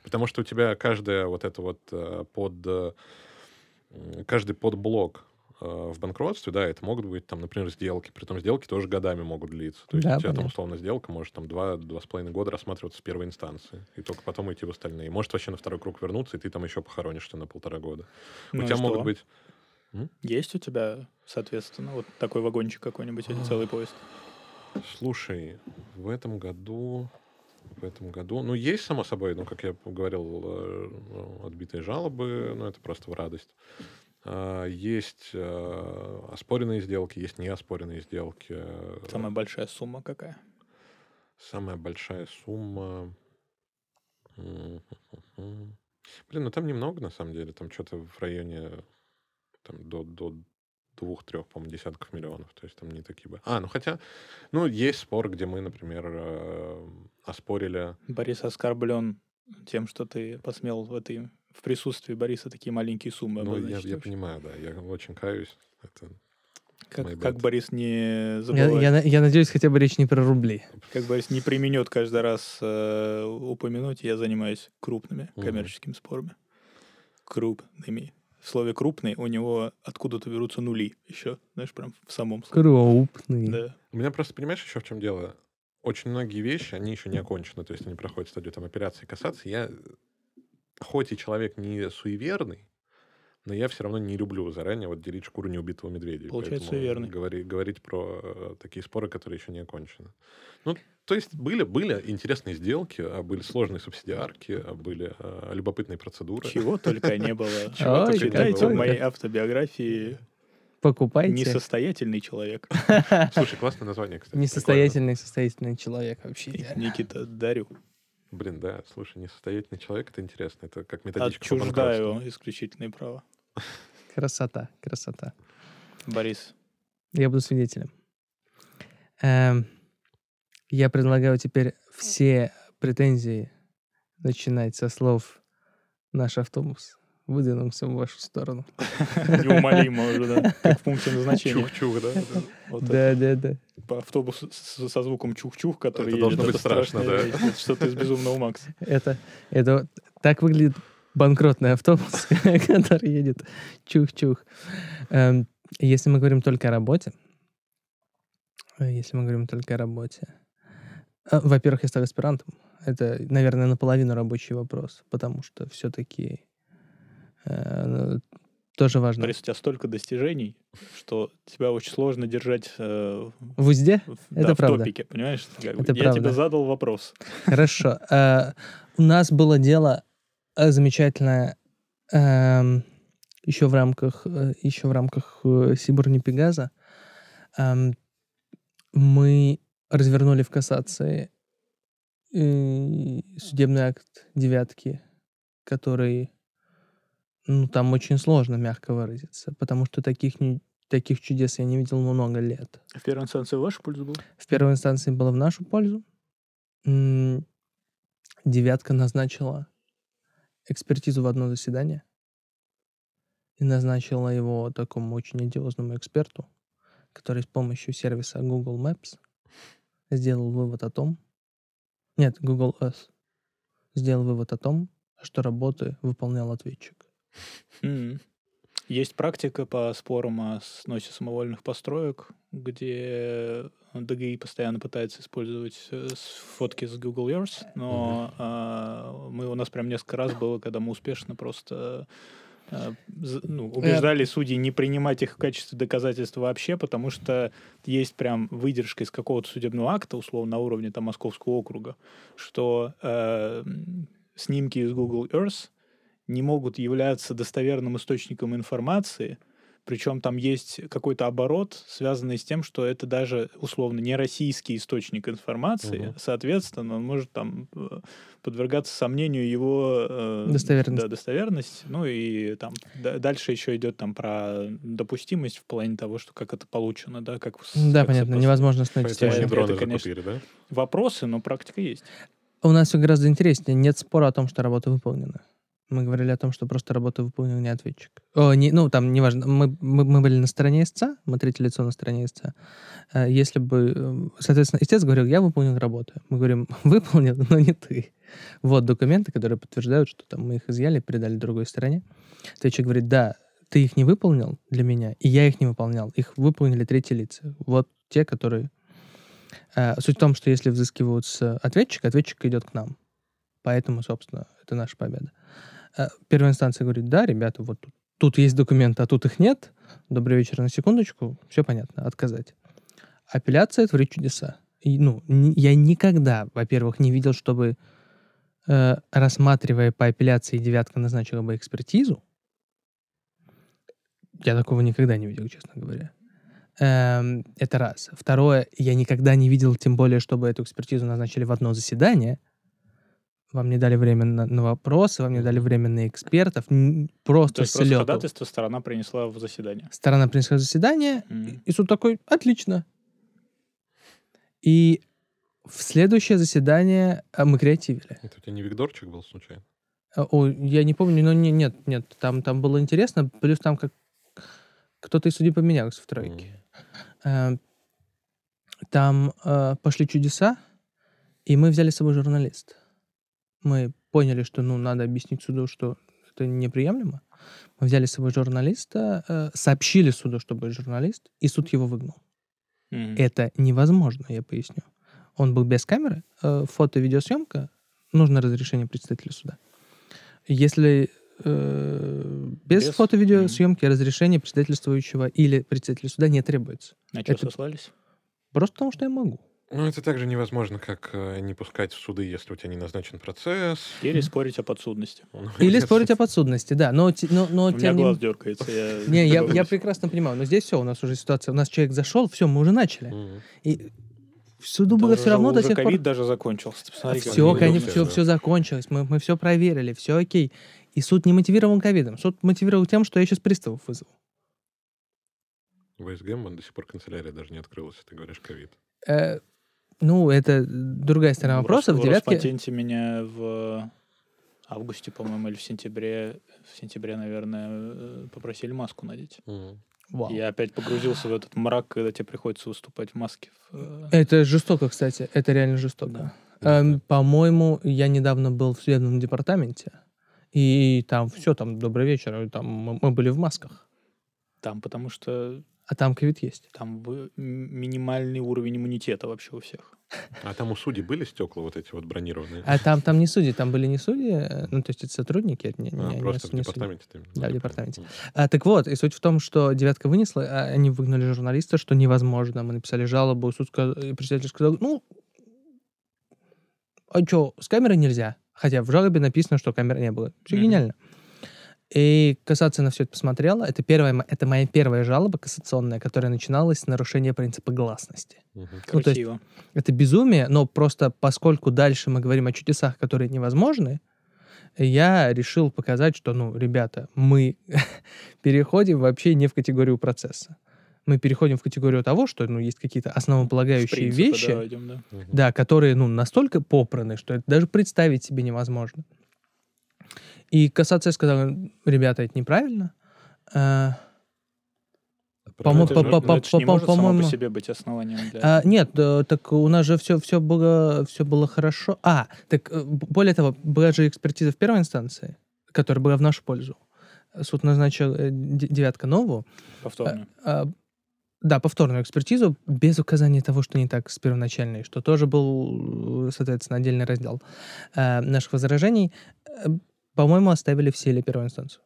Потому что у тебя каждая вот это вот э, под... э, каждый подблок э, в банкротстве, да, это могут быть там, например, сделки. Притом сделки тоже годами могут длиться. То есть Да, у тебя там понятно. условно сделка может там два, два с половиной года рассматриваться с первой инстанции, и только потом идти в остальные. Может вообще на второй круг вернуться, и ты там еще похоронишься на полтора года. Ну у тебя что? могут быть... Есть у тебя, соответственно, вот такой вагончик какой-нибудь или целый поезд? Слушай, в этом году... В этом году... Ну, есть, само собой, ну, как я говорил, э, ну, отбитые жалобы, ну, это просто в радость. А, Есть э, оспоренные сделки, есть неоспоренные сделки. Самая большая сумма какая? Самая большая сумма... М, Блин, ну там немного, на самом деле. Там что-то в районе там, до, до двух-трех, по-моему, десятков миллионов. То есть там не такие бы. А, ну хотя, ну, есть спор, где мы, например, э, оспорили... Борис оскорблен тем, что ты посмел в этой в присутствии Бориса такие маленькие суммы Ну, я, я понимаю, да. Я очень каюсь. Это Как, как. Борис не Я, забывает, я на- я надеюсь, хотя бы речь не про рубли. как Борис не применет каждый раз э, упомянуть, я занимаюсь крупными коммерческими спорами. Крупными. В слове крупный у него откуда-то берутся нули еще, знаешь, прям в самом слове. Крупный. Да. У меня просто, понимаешь, еще в чем дело? Очень многие вещи, они еще не окончены, то есть они проходят стадию там операции касаться. Я, хоть и человек не суеверный, но я все равно не люблю заранее вот делить шкуру неубитого медведя. Получается, поэтому суеверный. Говори, говорить про э, такие споры, которые еще не окончены. Ну, то есть были, были интересные сделки, а были сложные субсидиарки, а были э, любопытные процедуры. Чего только не было. Чего только не было. в моей автобиографии Покупайте. «Несостоятельный человек». Слушай, классное название, кстати. Несостоятельный, состоятельный человек вообще. Никита, дарю. Блин, да, слушай, несостоятельный человек, это интересно. Это как методичка. Отчуждаю исключительные права. Красота, красота. Борис, Я буду свидетелем. Эм, я предлагаю теперь все претензии начинать со слов «наш автобус выдвинулся в вашу сторону». неумолимо уже, да, как в пункте назначения. Чух-чух, да? Да-да-да. автобус со звуком чух-чух, который Это должно быть страшно, да. Что-то из «Безумного Макса». Это, это вот так выглядит банкротный автобус, который едет чух-чух. Эм, Если мы говорим только о работе, э, если мы говорим только о работе, э, во-первых, я стал аспирантом. Это, наверное, наполовину рабочий вопрос, потому что все-таки тоже важно. Борис, у тебя столько достижений, что тебя очень сложно держать э, В узде? в, Это да, в правда. топике, понимаешь? Как Это я правда. тебе задал вопрос. Хорошо. Э, У нас было дело э, замечательное эм, еще в рамках э, еще в рамках э, Сибурни Пегаза. Эм, Мы развернули в кассации э, судебный акт девятки, который Ну, там очень сложно мягко выразиться, потому что таких, не- таких чудес я не видел много лет. В первой инстанции в вашу пользу был? В первой инстанции было в нашу пользу. Девятка назначила экспертизу в одно заседание и назначила его такому очень одиозному эксперту, который с помощью сервиса Google Maps сделал вывод о том, нет, Google Earth, сделал вывод о том, что работы выполнял ответчик. Есть практика по спорам о сносе самовольных построек, где ДГИ постоянно пытается использовать э, фотки с Google Earth, но а, мы, у нас прям несколько раз было, когда мы успешно просто з- ну, убеждали судей не принимать их в качестве доказательства вообще, потому что есть прям выдержка из какого-то судебного акта, условно, на уровне там Московского округа, что э, снимки из Google Earth не могут являться достоверным источником информации, причем там есть какой-то оборот, связанный с тем, что это даже условно не российский источник информации, Мгм. соответственно, он может там э, подвергаться сомнению его э, Достоверность. Да, достоверность. Ну и там да- дальше еще идет там про допустимость в плане того, что как это получено, да, как Да, как понятно, невозможно снять Поэтому это- это, конечно, закупили, да? Вопросы, но практика есть. У нас все гораздо интереснее. Нет спора о том, что работа выполнена. Мы говорили о том, что просто работа выполнил не ответчик. О, не, ну, там, неважно. Мы, мы, мы были на стороне истца, мы третье лицо на стороне истца. Э, Если бы, э, соответственно, истец говорил, я выполнил работу. Мы говорим, выполнил, но не ты. Вот документы, которые подтверждают, что там мы их изъяли, передали другой стороне. Ответчик говорит, да, ты их не выполнил для меня, и я их не выполнял. Их выполнили третьи лица. Вот те, которые... Э, Суть в том, что если взыскивают с ответчика, ответчик идет к нам. Поэтому, собственно, это наша победа. Э, Первая инстанция говорит, да, ребята, вот тут, тут есть документы, а тут их нет. Добрый вечер, на секундочку. Все понятно, отказать. Апелляция творит чудеса. И, ну, я никогда, во-первых, не видел, чтобы, э, рассматривая по апелляции, девятка назначила бы экспертизу. Я такого никогда не видел, честно говоря. Эм, это раз. Второе, я никогда не видел, тем более, чтобы эту экспертизу назначили в одно заседание. Вам не дали время на, на вопросы, вам не дали время на экспертов. Просто То есть с просто ходатайство сторона принесла в заседание. Сторона принесла заседание, Мгм. и суд такой, отлично. И в следующее заседание а, мы креативили. Это у тебя не Викторчик был случайно? А, Ой, я не помню, но не- нет, нет, там, там было интересно, плюс там как кто-то из судей поменялся в тройке. Э, Там э, пошли чудеса, и мы взяли с собой журналист. Мы поняли, что ну, надо объяснить суду, что это неприемлемо. Мы взяли с собой журналиста, э, сообщили суду, что будет журналист, и суд его выгнал. Мгм. Это невозможно, я поясню. Он был без камеры, э, фото-видеосъемка, нужно разрешение представителя суда. Если э, без, Без, фото-видеосъемки разрешение представительствующего или представителя суда не требуется. На что это- сослались? Просто потому, что я могу. Ну, это также невозможно, как э, не пускать в суды, если у тебя не назначен процесс. Или спорить о подсудности. Ну, Или спорить о подсудности, да. Но, те- но, но У меня тем не глаз дергается. я Не, я, я прекрасно понимаю, но здесь все, у нас уже ситуация, у нас человек зашел, все, мы уже начали. Мгм. И в суду было Даже все равно до уже сих пор... ковид даже закончился. Ты посмотри, как Все, конечно, все, все закончилось, мы, мы все проверили, все окей. И суд не мотивировал ковидом, суд мотивировал тем, что я сейчас приставов вызову. В СГМ до сих пор канцелярия даже не открылась, ты говоришь ковид. Э, ну, это другая сторона В вопроса. В Рос- девятке... Роспатенте меня в августе, по-моему, или в сентябре, в сентябре, наверное, э, попросили маску надеть. Мгм. Вау. Я опять погрузился в этот мрак, когда тебе приходится выступать в маске. в, э, Это жестоко, кстати, это реально жестоко. Да. Эм, по-моему, я недавно был в судебном департаменте, и там все, там, добрый вечер, там мы, мы были в масках, Там, потому что а там ковид есть. там минимальный уровень иммунитета вообще у всех. А там у судей были стекла вот эти вот бронированные? А там, там не судьи, там были не судьи, э, ну, то есть это сотрудники, это не, А, не- просто не в судьи. департаменте ты именно? Да, в департаменте. А, так вот, и суть в том, что девятка вынесла, а они выгнали журналиста, что невозможно. Мы написали жалобу, суд сказ- и председатель сказал, ну, а что, с камерой нельзя? Хотя в жалобе написано, что камеры не было. Все Мгм. гениально. И касаться на все это посмотрела. Это, первая, это моя первая жалоба кассационная, которая начиналась с нарушения принципа гласности. Мгм. Ну, то есть Красиво. Это безумие, но просто поскольку дальше мы говорим о чудесах, которые невозможны, я решил показать, что, ну, ребята, мы переходим вообще не в категорию процесса. Мы переходим в категорию того, что, ну, есть какие-то основополагающие принципе, вещи, да, идем, да. Да, которые, ну, настолько попраны, что это даже представить себе невозможно. И касация сказал, ребята, это неправильно. А, по- по- по- может само по-моему- по себе быть основанием для... а, нет, э, так у нас же все, все, было, все было хорошо. А, так э, более того, была же экспертиза в первой инстанции, которая была в нашу пользу. Суд назначил э, де- девятка новую. Повторно. А, да, повторную экспертизу без указания того, что не так с первоначальной, что тоже был, э, соответственно, отдельный раздел э, наших возражений. По-моему, оставили в силе первую инстанцию.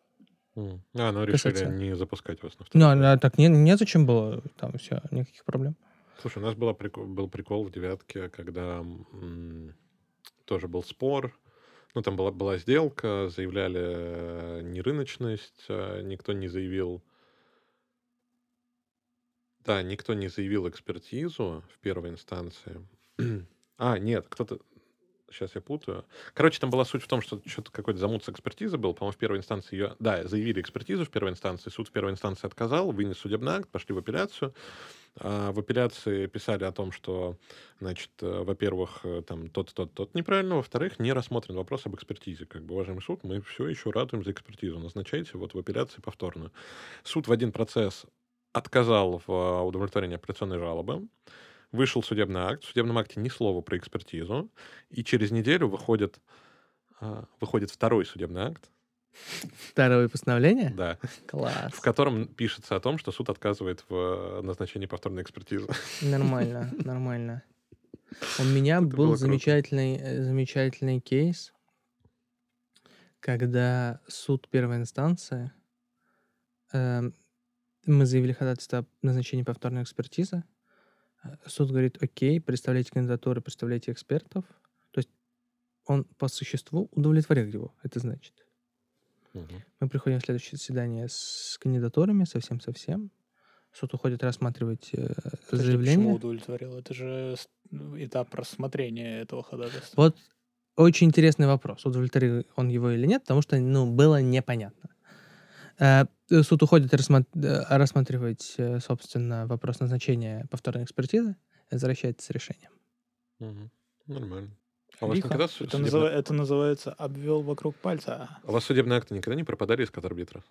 М. А, ну решили Касаться. не запускать вас на Ну, второй. а так не, незачем было, там все, никаких проблем. Слушай, у нас была прикол- был прикол в девятке, когда м, тоже был спор. Ну, там была, была сделка, заявляли э, нерыночность, э, никто не заявил... Да, никто не заявил экспертизу в первой инстанции. а, нет, кто-то... Сейчас я путаю. Короче, там была суть в том, что что-то какой-то замут с экспертизы был. По-моему, в первой инстанции ее... Да, заявили экспертизу в первой инстанции. Суд в первой инстанции отказал, вынес судебный акт, пошли в апелляцию. А, В апелляции писали о том, что, значит, э, во-первых, э, там тот, тот, тот неправильно, во-вторых, не рассмотрен вопрос об экспертизе. Как бы, уважаемый суд, мы все еще радуем за экспертизу. Назначайте вот в апелляции повторную. Суд в один процесс отказал в а, удовлетворении апелляционной жалобы. Вышел судебный акт. В судебном акте ни слова про экспертизу. И через неделю выходит, а, выходит второй судебный акт, Второе постановление? да, Класс. в котором пишется о том, что суд отказывает в э, назначении повторной экспертизы. Нормально, нормально. У меня Это был круто. замечательный, э, замечательный кейс, когда суд первой инстанции, эм, мы заявили ходатайство о назначении повторной экспертизы, э, суд говорит, окей, представляйте кандидатуры, представляйте экспертов. То есть он по существу удовлетворил его, это значит. Мгм. Мы приходим в следующее заседание с кандидатурами, совсем-совсем. Суд уходит рассматривать э, Подожди, Почему заявление. удовлетворил? Это же ну, этап рассмотрения этого ходатайства. Вот очень интересный вопрос, удовлетворил он его или нет, потому что, ну, было непонятно. Э, Суд уходит э, рассматривать, э, собственно, вопрос назначения повторной экспертизы, возвращается с решением. Мгм. Нормально. А у вас никогда Это, судебно- называ- это называется обвел вокруг пальца. А у вас судебные акты никогда не пропадали из арбитра?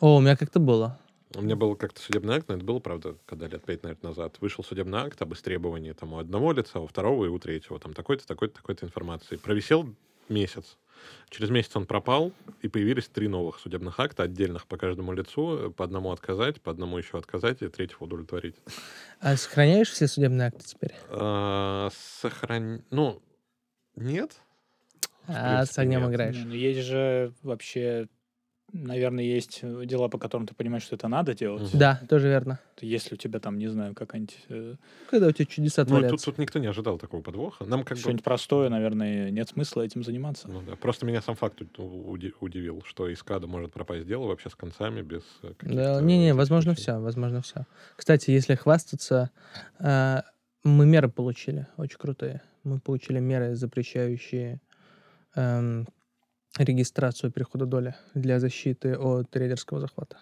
О, у меня как-то было. У меня был как-то судебный акт, но это было, правда, когда лет пять, наверное, назад. Вышел судебный акт об истребовании там у одного лица, у второго и у третьего. Там такой-то, такой-то, такой-то информации. Провисел месяц. Через месяц он пропал, и появились три новых судебных акта, отдельных по каждому лицу. По одному отказать, по одному еще отказать, и третьего удовлетворить. А сохраняешь все судебные акты теперь? А, Сохран... Ну, нет. А с огнем нет. играешь? Ну есть же вообще, наверное, есть э, дела, по которым ты понимаешь, что это надо делать. Да, тоже верно. Если у тебя там, не знаю, какая-нибудь э, Когда у тебя чудеса Ну, тут, творятся. тут никто не ожидал такого подвоха. Нам как бы... что-нибудь простое, наверное, нет смысла этим заниматься. Ну да, просто меня сам факт удивил, что из КАДа может пропасть дело вообще с концами, без э, Да, не-не, возможно все, возможно все. Кстати, если хвастаться, э, мы меры получили, очень крутые. Мы получили меры, запрещающие эм, регистрацию перехода доли для защиты от трейдерского захвата.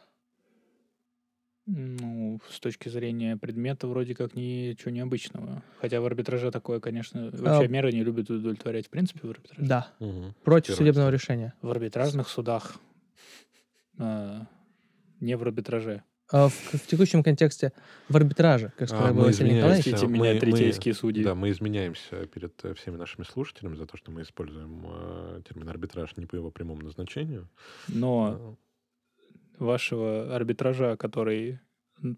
Ну, с точки зрения предмета, вроде как ничего необычного. Хотя в арбитраже такое, конечно, вообще А- меры не любят удовлетворять в принципе в арбитраже. Да, Мгм. против Первая судебного решения. В арбитражных судах, а, не в арбитраже. А в, в текущем контексте в арбитраже, как сказал А, мы Василий извиняемся, Николаевич. Простите мы- меня, мы- третейские судьи. Да, мы изменяемся перед э, всеми нашими слушателями за то, что мы используем э, термин арбитраж не по его прямому назначению. Но вашего арбитража, который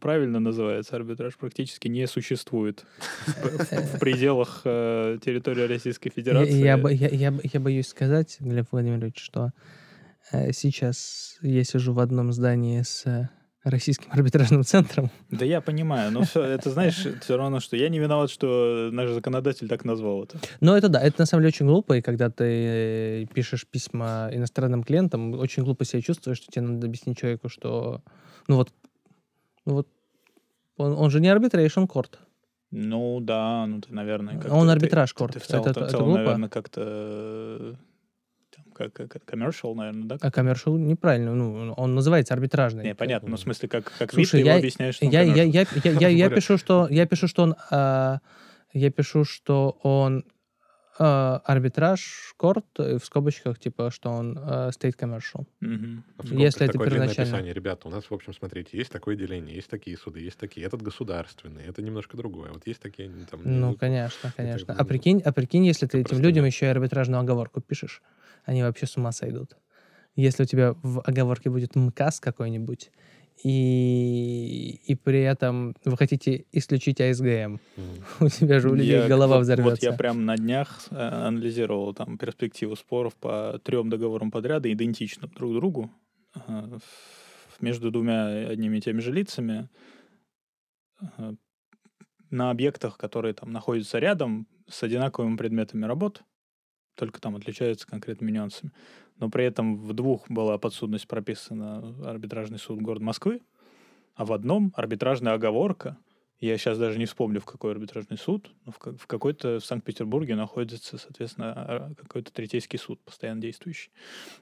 правильно называется арбитраж, практически не существует в, пределах э, территории Российской Федерации. я, бо- я, я бо- я боюсь сказать, Глеб Владимирович, что э, сейчас я сижу в одном здании с Российским арбитражным центром. Да я понимаю, но все, это, знаешь, все равно, что я не виноват, что наш законодатель так назвал это. Но это да, это на самом деле очень глупо, и когда ты э, пишешь письма иностранным клиентам, очень глупо себя чувствуешь, что тебе надо объяснить человеку, что, ну вот, ну вот, он, он же не arbitration court. Ну да, ну ты, наверное, как-то... Он ты- арбитраж ты- корт. Ты, в целом, Это- в это целом, глупо? наверное, как-то... э, там, как, как commercial, наверное, да? А commercial неправильно, ну, он называется арбитражный. Не, понятно, ну, в смысле, как, как Слушай, вид, ты я- его объясняешь, что он Я, я, я, я, я, я пишу, что я пишу, что он, а, я пишу, что он а, арбитраж корт э, в скобочках типа, что он а, state commercial. А скобках Если это первоначально. описание. Ребята, у нас, в общем, смотрите, есть такое деление, есть такие суды, есть такие. Этот государственный, это немножко другое. Вот есть такие там... Ну, ну, конечно, конечно. А ну, прикинь, а прикинь, если ты это этим людям нет. еще и арбитражную оговорку пишешь, они вообще с ума сойдут. Если у тебя в оговорке будет МКАС какой-нибудь, и, и при этом вы хотите исключить АСГМ, м. у тебя же у людей Я- голова взорвется. Вот я прям на днях э, анализировал там перспективу споров по трем договорам подряда, идентичным друг другу, между двумя одними и теми же лицами, на объектах, которые там находятся рядом, с одинаковыми предметами работ, только там отличаются конкретными нюансами. Но при этом в двух была подсудность прописана арбитражный суд города Москвы, а в одном арбитражная оговорка, я сейчас даже не вспомню, в какой арбитражный суд, но в, ка- в какой-то в Санкт-Петербурге находится, соответственно, а- какой-то третейский суд, постоянно действующий.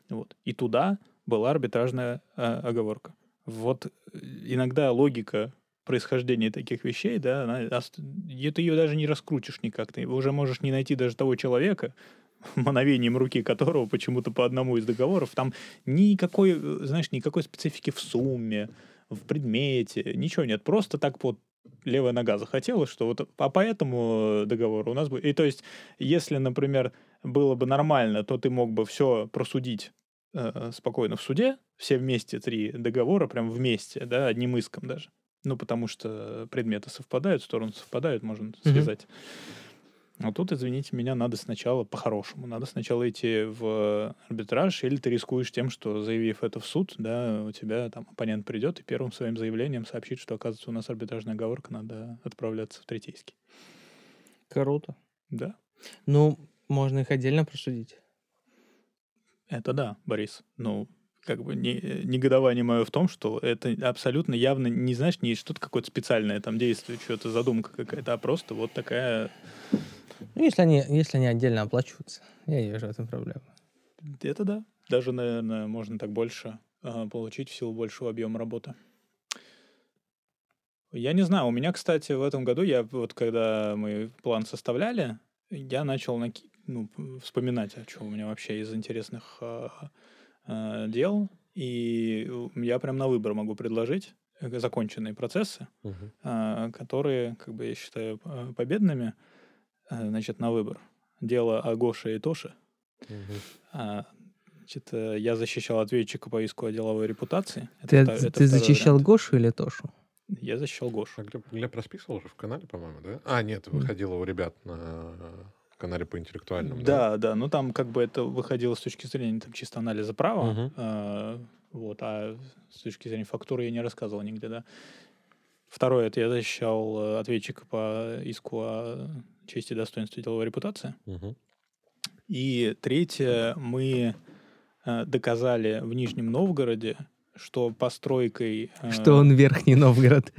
Вот. И туда была арбитражная а, оговорка. Вот э, иногда логика происхождения таких вещей, да, она, ты ее даже не раскрутишь никак. Ты уже можешь не найти даже того человека, мановением руки которого почему-то по одному из договоров там никакой, э, знаешь, никакой специфики в сумме, в предмете, ничего нет. Просто так вот левая нога захотела, что вот а по этому договору у нас будет... И то есть, если, например, было бы нормально, то ты мог бы все просудить э, спокойно в суде, все вместе три договора, прям вместе, да, одним иском даже. Ну, потому что предметы совпадают, стороны совпадают, можно связать. А тут, извините меня, надо сначала по-хорошему. Надо сначала идти в арбитраж, или ты рискуешь тем, что, заявив это в суд, да, у тебя там оппонент придет и первым своим заявлением сообщит, что, оказывается, у нас арбитражная оговорка, надо отправляться в третейский. Круто. Да, Ну, можно их отдельно просудить. это да, Борис. Ну, как бы не, негодование мое в том, что это абсолютно явно, не знаешь, не что-то какое-то специальное там действие, что-то задумка какая-то, а просто вот такая... Ну, если они, если они отдельно оплачиваются, я не вижу в этом проблемы. Это да. Даже, наверное, можно так больше а, получить в силу большего объема работы. Я не знаю, у меня, кстати, в этом году, я вот когда мы план составляли, я начал наки- ну, вспоминать, а что у меня вообще из интересных а, а, дел. И я прям на выбор могу предложить э, законченные процессы, Мгм. а, которые, как бы я считаю, победными, значит, на выбор. Дело о Гоше и Тоше. А, Значит, э, я защищал ответчика по иску о деловой репутации. Это Ты, это ты защищал вариант. Гошу или Тошу? Я защищал Гошу. А Глеб, Глеб расписывал уже в канале, по-моему, да? А, нет, выходило у ребят на канале по интеллектуальному. Да, да, ну там как бы это выходило с точки зрения там, чисто анализа права, Мгм. а, вот, а с точки зрения фактуры я не рассказывал нигде, да. Второе, это я защищал э, ответчика по иску о чести и достоинстве деловой репутации. И третье, мы э, доказали в Нижнем Новгороде, что постройкой... э, Что он Верхний Новгород.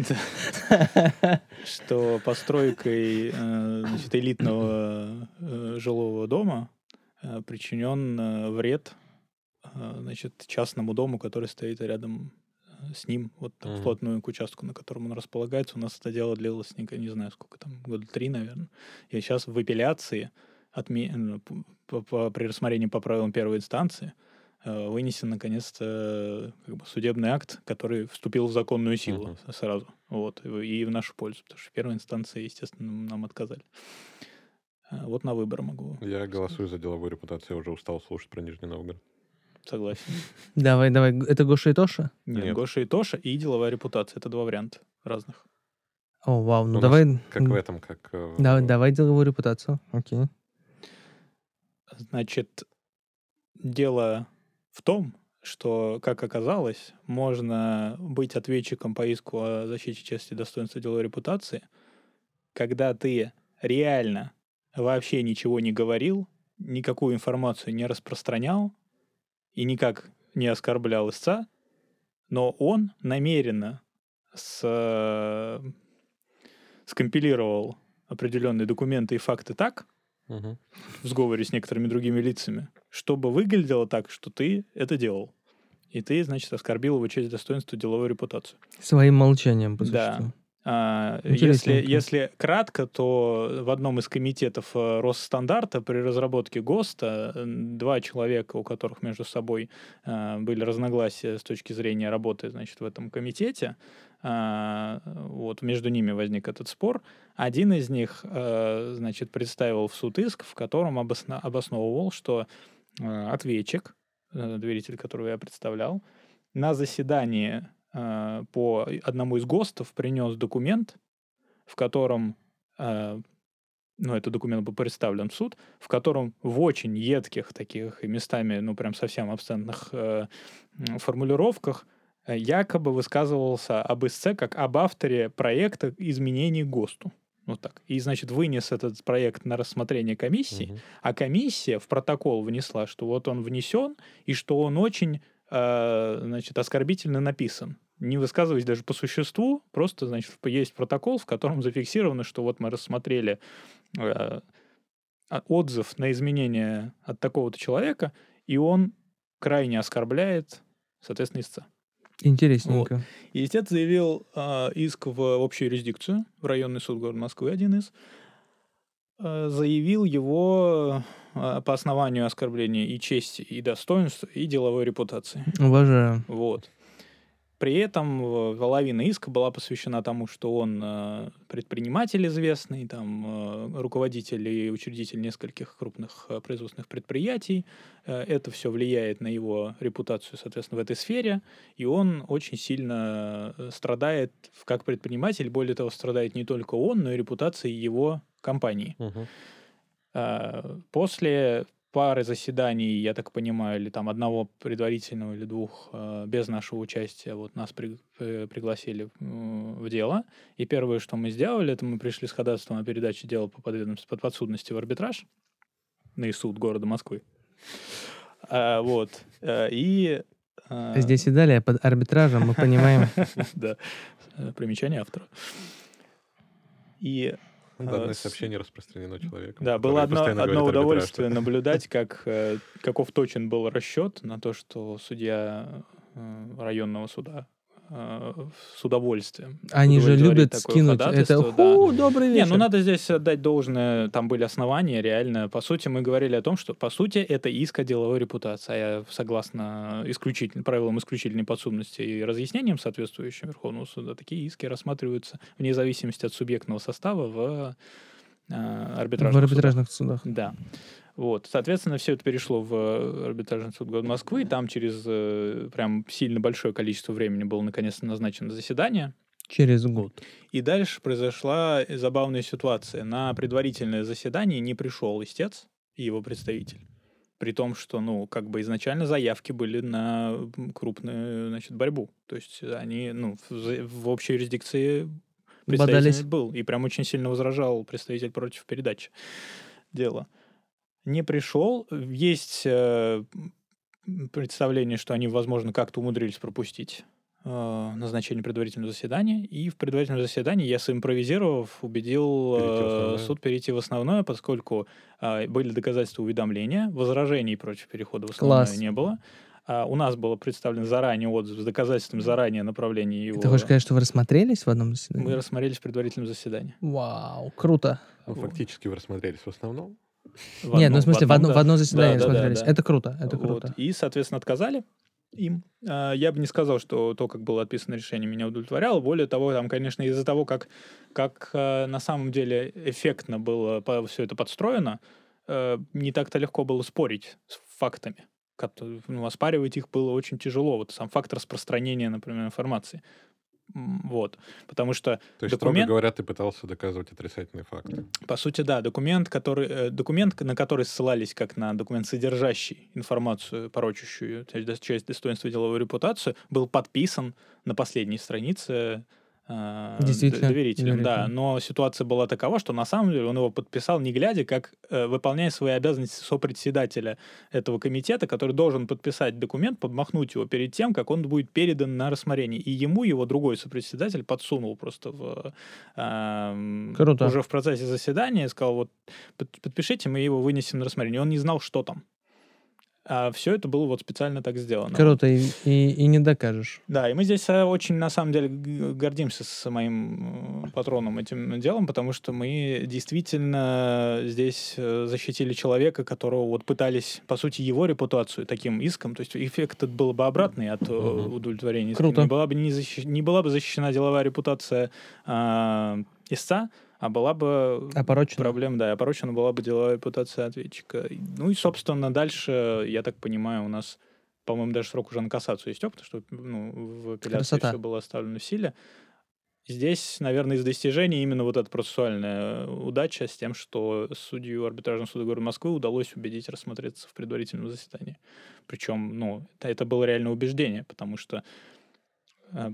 что постройкой элитного жилого дома причинен вред значит, частному дому, который стоит рядом с ним, вот там, Мгм. вплотную к участку, на котором он располагается. У нас это дело длилось, не, не знаю, сколько там, года три, наверное. И сейчас в апелляции отме- ну, по- по- при рассмотрении по правилам первой инстанции э, вынесен наконец-то э, как бы, судебный акт, который вступил в законную силу с- сразу. Вот, и в нашу пользу, потому что в первой инстанции, естественно, нам отказали. А, Вот на выбор могу. Я голосую за деловую репутацию, я уже устал слушать про Нижний Новгород. Согласен. Давай, давай. Это Гоша и Тоша? Нет, Нет. Гоша и Тоша и деловая репутация. Это два варианта разных. О, вау, ну У давай... Как в этом, как... э, Давай, давай деловую репутацию. Окей. Значит, дело в том, что, как оказалось, можно быть ответчиком по иску о защите чести и достоинства деловой репутации, когда ты реально вообще ничего не говорил, никакую информацию не распространял и никак не оскорблял истца, но он намеренно с, скомпилировал определенные документы и факты так, Мгм. в сговоре с некоторыми другими лицами, чтобы выглядело так, что ты это делал. И ты, значит, оскорбил его честь, достоинство, деловую репутацию. Своим молчанием, по Да. существу. А, если, Интересненько. если кратко, то в одном из комитетов э, Росстандарта при разработке ГОСТа э, два человека, у которых между собой э, были разногласия с точки зрения работы значит, в этом комитете, а, вот между ними возник этот спор. Один из них значит, представил в суд иск, в котором обосно- обосновывал, что ответчик, доверитель, которого я представлял, на заседании э, по одному из ГОСТов принес документ, в котором, э, ну, этот документ был представлен в суд, в котором в очень едких таких и местами, ну, прям совсем абсцентных э, формулировках якобы высказывался об ИСЦ как об авторе проекта изменений ГОСТу. Вот так. И, значит, вынес этот проект на рассмотрение комиссии, Мгм. а комиссия в протокол внесла, что вот он внесен, и что он очень, э, значит, оскорбительно написан. Не высказываясь даже по существу, просто, значит, есть протокол, в котором зафиксировано, что вот мы рассмотрели э, а- отзыв на изменение от такого-то человека, и он крайне оскорбляет, соответственно, истца. Интересненько. И истец заявил э, иск в общую юрисдикцию, в районный суд города Москвы, один из. Э, заявил его э, по основанию оскорбления и чести, и достоинства, и деловой репутации. Уважаю. Вот. При этом э, половина иска была посвящена тому, что он э, предприниматель известный, там, э, руководитель и учредитель нескольких крупных э, производственных предприятий. Э, Это все влияет на его репутацию, соответственно, в этой сфере. И он очень сильно э, страдает как предприниматель. Более того, страдает не только он, но и репутация его компании. А, После пары заседаний, я так понимаю, или там одного предварительного или двух а, без нашего участия, вот нас при- э, пригласили м, в дело. И первое, что мы сделали, это мы пришли с ходатайством о передаче дела по подведомству под подсудности в арбитраж на суд города Москвы. А, Вот. А, И... а, Здесь и далее под арбитражем мы понимаем. Да. Э, Примечание автора. И Данное сообщение распространено человеком. Да, было одно, одно говорит арбитраж. удовольствие наблюдать, как, э, каков точен был расчет на то, что судья э, районного суда с удовольствием. Они же любят скинуть. Это да. ху, добрый Не, вечер. ну надо здесь отдать должное, там были основания, реально. По сути, мы говорили о том, что, по сути, это иск о деловой репутации. А я, согласно исключительно, правилам исключительной подсудности и разъяснениям соответствующим Верховного суда, такие иски рассматриваются вне зависимости от субъектного состава в э, арбитражных В судах. арбитражных судах. Да. Вот, соответственно, все это перешло в э, арбитражный суд города Москвы. Там через э, прям сильно большое количество времени было наконец-то назначено заседание. Через год. И дальше произошла забавная ситуация. На предварительное заседание не пришел истец и его представитель. При том, что, ну, как бы изначально заявки были на крупную, значит, борьбу. То есть они, ну, в, в общей юрисдикции представитель Бодались. был. И прям очень сильно возражал представитель против передачи дела. Не пришел. Есть э, представление, что они, возможно, как-то умудрились пропустить э, назначение предварительного заседания. И в предварительном заседании я, симпровизировав, убедил э, суд перейти в основное, поскольку э, были доказательства уведомления, возражений против перехода в основное Класс. не было. А у нас было представлен заранее отзыв с доказательством заранее направления его. Ты хочешь сказать, что вы рассмотрелись в одном заседании? Мы рассмотрелись в предварительном заседании. Вау, круто. Ну, фактически вы рассмотрелись в основном. В Нет, одном- ну в смысле, в одно, да. в одно заседание Да, да, да, да. Это круто, это Вот. круто. И, соответственно, отказали им. А, Я бы не сказал, что то, как было отписано решение, меня удовлетворяло. Более того, там, конечно, из-за того, как, как э, на самом деле эффектно было все это подстроено, э, не так-то легко было спорить с фактами. Ну, оспаривать их было очень тяжело. Вот сам факт распространения, например, информации. Вот. Потому что То есть, Документ- строго говоря, ты пытался доказывать отрицательные факты. по сути, да, документ, который, э, документ, на который ссылались как на документ, содержащий информацию, порочащую часть, достоинства и деловую репутацию, был подписан на последней странице Действительно, д- доверителем. Да, но ситуация была такова, что на самом деле он его подписал не глядя, как э, выполняя свои обязанности сопредседателя этого комитета, который должен подписать документ, подмахнуть его перед тем, как он будет передан на рассмотрение. И ему его другой сопредседатель подсунул просто в, эм, Круто. уже в процессе заседания, сказал, вот под- подпишите, мы его вынесем на рассмотрение. И он не знал, что там. А все это было вот специально так сделано. Круто, и, и, и не докажешь. Да, и мы здесь э, очень, на самом деле, гордимся с моим э, патроном этим делом, потому что мы действительно здесь э, защитили человека, которого вот пытались, по сути, его репутацию таким иском, то есть эффект этот был бы обратный от э, Мгм. удовлетворения. Круто. Не была бы, не, защи- не была бы защищена деловая репутация а, истца, а была бы Опорочено. проблем, да, опорочена была бы деловая репутация ответчика. Ну и, собственно, дальше, я так понимаю, у нас, по-моему, даже срок уже на кассацию истек, потому что ну, в апелляции Красота. все было оставлено в силе. Здесь, наверное, из достижений именно вот эта процессуальная удача с тем, что судью арбитражного суда города Москвы удалось убедить рассмотреться в предварительном заседании. Причем, ну, это, это было реальное убеждение, потому что, э,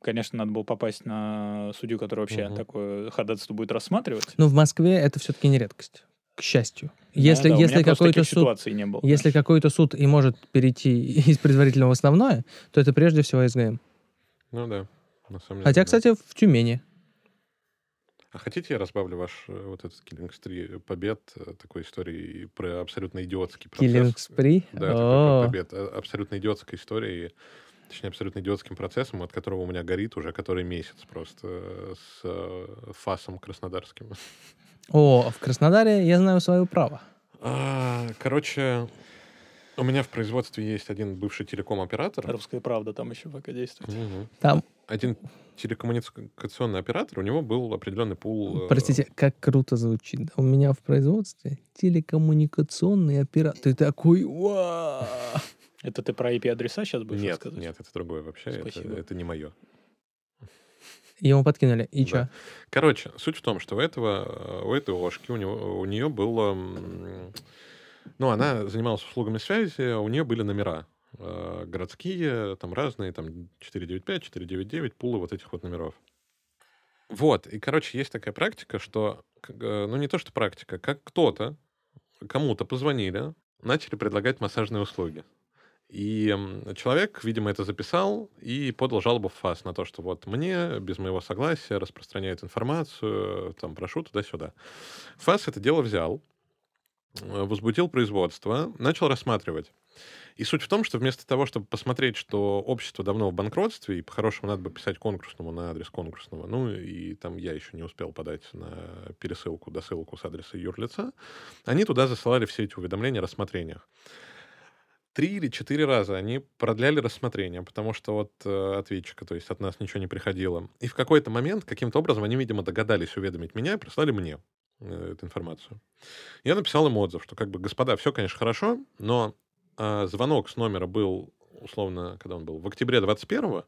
конечно, надо было попасть на судью, который вообще Мгм. такое ходатайство будет рассматривать. Но в Москве это все-таки не редкость, к счастью. Если, Да, если какой-то суд, не было. если какой-то суд и может перейти из предварительного в основное, то это прежде всего СГМ. Ну да, на самом деле. Хотя, да. кстати, в Тюмени. А хотите, я разбавлю ваш э, вот этот Killings 3 побед э, такой истории про абсолютно идиотский процесс? Киллинг Спри. Да, такой побед. э, Абсолютно идиотской истории, точнее, абсолютно идиотским процессом, от которого у меня горит уже который месяц просто э, с э, фасом краснодарским. О, в Краснодаре я знаю свое право. А, Короче, у меня в производстве есть один бывший телеком-оператор. Русская правда там еще пока действует. Мгм. Там, Один телекоммуникационный оператор, у него был определенный пул... э, простите, как круто звучит. У меня в производстве телекоммуникационный оператор. Ты такой, «Уа!» Это ты про IP-адреса сейчас будешь Нет, рассказывать? нет, это другое вообще. Это, Спасибо. это не мое. Ему подкинули. И Да. чё? Короче, суть в том, что у этого, у этой Ошки, у, него, у нее было... Ну, она занималась услугами связи, у нее были номера э, городские, там разные, там 495, 499, пулы вот этих вот номеров. Вот, и, короче, есть такая практика, что, э, ну, не то, что практика, как кто-то, кому-то позвонили, начали предлагать массажные услуги. И человек, видимо, это записал и подал жалобу в ФАС на то, что вот мне без моего согласия распространяют информацию, там, прошу туда-сюда. ФАС это дело взял, э, возбудил производство, начал рассматривать. И суть в том, что вместо того, чтобы посмотреть, что общество давно в банкротстве, и по-хорошему надо бы писать конкурсному на адрес конкурсного, ну и там я еще не успел подать на пересылку, досылку с адреса юрлица, они туда засылали все эти уведомления о рассмотрениях три или четыре раза они продляли рассмотрение, потому что вот э, ответчика, то есть от нас ничего не приходило. И в какой-то момент, каким-то образом, они, видимо, догадались уведомить меня и прислали мне э, эту информацию. Я написал им отзыв, что как бы, господа, все, конечно, хорошо, но э, звонок с номера был, условно, когда он был, в октябре 21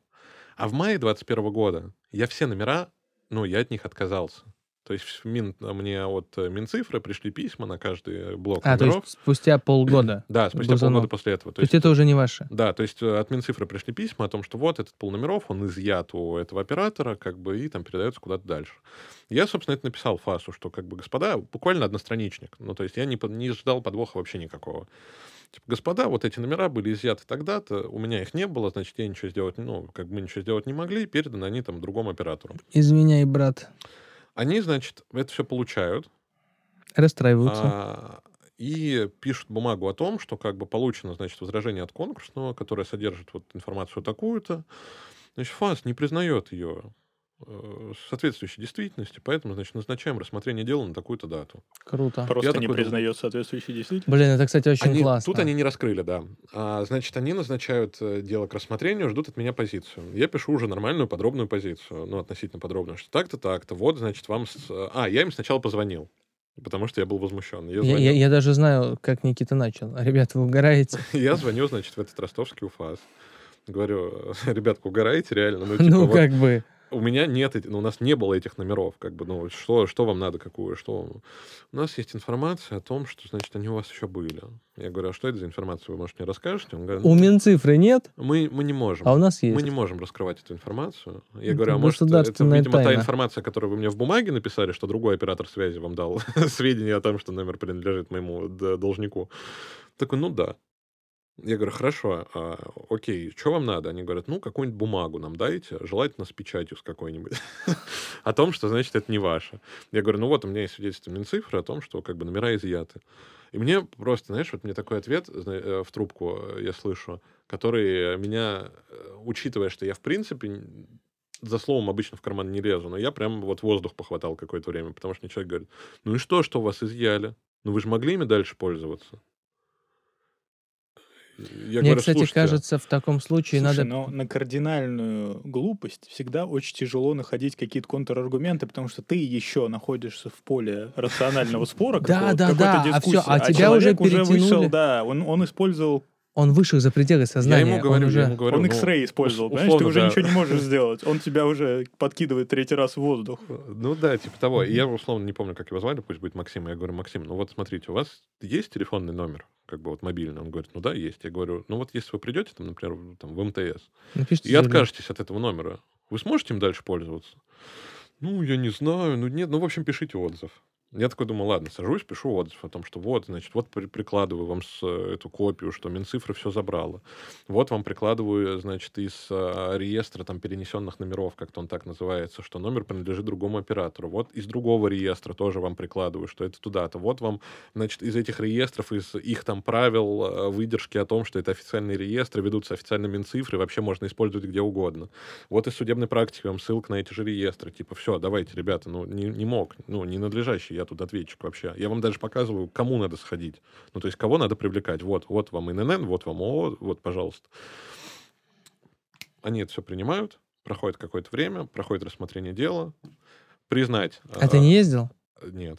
а в мае 21 года я все номера, ну, я от них отказался. То есть Мин, мне от э, Минцифры пришли письма на каждый блок А, то номеров. есть спустя полгода. Да, спустя звонок. полгода после этого. То есть это уже не ваше. Да, то есть э, от Минцифры пришли письма о том, что вот этот пул номеров, он изъят у этого оператора, как бы, и там передается куда-то дальше. Я, собственно, это написал ФАСу, что, как бы, господа, буквально одностраничник. Ну, то есть я не, не ждал подвоха вообще никакого. Типа, господа, вот эти номера были изъяты тогда-то, у меня их не было, значит, я ничего сделать, ну, как бы мы ничего сделать не могли, переданы они там другому оператору. Извиняй, брат. Они, значит, это все получают, Расстраиваются. а, и пишут бумагу о том, что как бы получено, значит, возражение от конкурсного, которое содержит вот информацию такую-то. Значит, ФАС не признает ее соответствующей действительности, поэтому, значит, назначаем рассмотрение дела на такую-то дату. Круто. Просто Я не такой признает соответствующей действительности. Блин, это, кстати, очень Они- классно. Тут они не раскрыли, да. А, значит, они назначают э, дело к рассмотрению, ждут от меня позицию. Я пишу уже нормальную подробную позицию, ну, относительно подробную, что так-то, так-то, вот, значит, вам... с- А, я им сначала позвонил, потому что я был возмущен. Я Я, я- я даже знаю, как Никита начал. Ребята, вы угораете? Я звоню, значит, в этот ростовский УФАС. Говорю, ребятка, угораете реально? Ну, типа, Ну, вот, как бы. У меня нет, ну, у нас не было этих номеров, как бы, ну, что, что вам надо, какую, что вам- У нас есть информация о том, что, значит, они у вас еще были. Я говорю, а что это за информация, вы, может, мне расскажете? Он говорит, У Минцифры нет, мы, мы не можем. а у нас есть. Мы не можем раскрывать эту информацию. Я Это говорю, а может, это, видимо, та тайна. информация, которую вы мне в бумаге написали, что другой оператор связи вам дал сведения о том, что номер принадлежит моему должнику. Такой, ну да. Я говорю, хорошо, а, окей, что вам надо? Они говорят, ну, какую-нибудь бумагу нам дайте, желательно с печатью с какой-нибудь, о том, что, значит, это не ваше. Я говорю, ну вот, у меня есть свидетельство Минцифры о том, что, как бы, номера изъяты. И мне просто, знаешь, вот мне такой ответ э, в трубку э, я слышу, который меня, э, учитывая, что я, в принципе, за словом обычно в карман не лезу, но я прям вот воздух похватал какое-то время, потому что мне человек говорит, ну и что, что у вас изъяли? Ну вы же могли ими дальше пользоваться? Я Мне, говорю, кстати, «Слушайте, кажется, в таком случае Слушай, надо... но на кардинальную глупость всегда очень тяжело находить какие-то контраргументы, потому что ты еще находишься в поле рационального спора, Да, да, да, а всё, а тебя уже перетянули. да, он использовал, Он вышел за пределы я сознания. ему говорю, он уже... я ему говорю, он ну, X-ray использовал, ус- понимаешь, ты условно, уже да. ничего не можешь сделать, он тебя уже подкидывает третий раз в воздух. Ну да, типа того. Я, условно, не помню, как его звали, пусть будет Максим. Я говорю, Максим, ну вот смотрите, у вас есть телефонный номер, как бы вот мобильный? Он говорит, ну да, есть. Я говорю, ну вот если вы придете, там, например, в- там, в МТС, Напишите и заявление. откажетесь от этого номера, вы сможете им дальше пользоваться? Ну, я не знаю, ну нет, ну, в общем, пишите отзыв. Я такой думаю, ладно, сажусь, пишу отзыв о том, что вот, значит, вот при- прикладываю вам с, э, эту копию, что Минцифра все забрала. Вот вам прикладываю, значит, из э, реестра там перенесенных номеров, как-то он так называется, что номер принадлежит другому оператору. Вот из другого реестра тоже вам прикладываю, что это туда-то. Вот вам, значит, из этих реестров, из их там правил, э, выдержки о том, что это официальные реестры, ведутся официально Минцифры, вообще можно использовать где угодно. Вот из судебной практики вам ссылка на эти же реестры. Типа, все, давайте, ребята, ну, не, не мог, ну, не надлежащий я тут ответчик вообще. Я вам даже показываю, кому надо сходить. Ну, то есть, кого надо привлекать. Вот, вот вам ИНН, вот вам ООО, вот, пожалуйста. Они это все принимают, проходит какое-то время, проходит рассмотрение дела. Признать... А ты не ездил? Нет.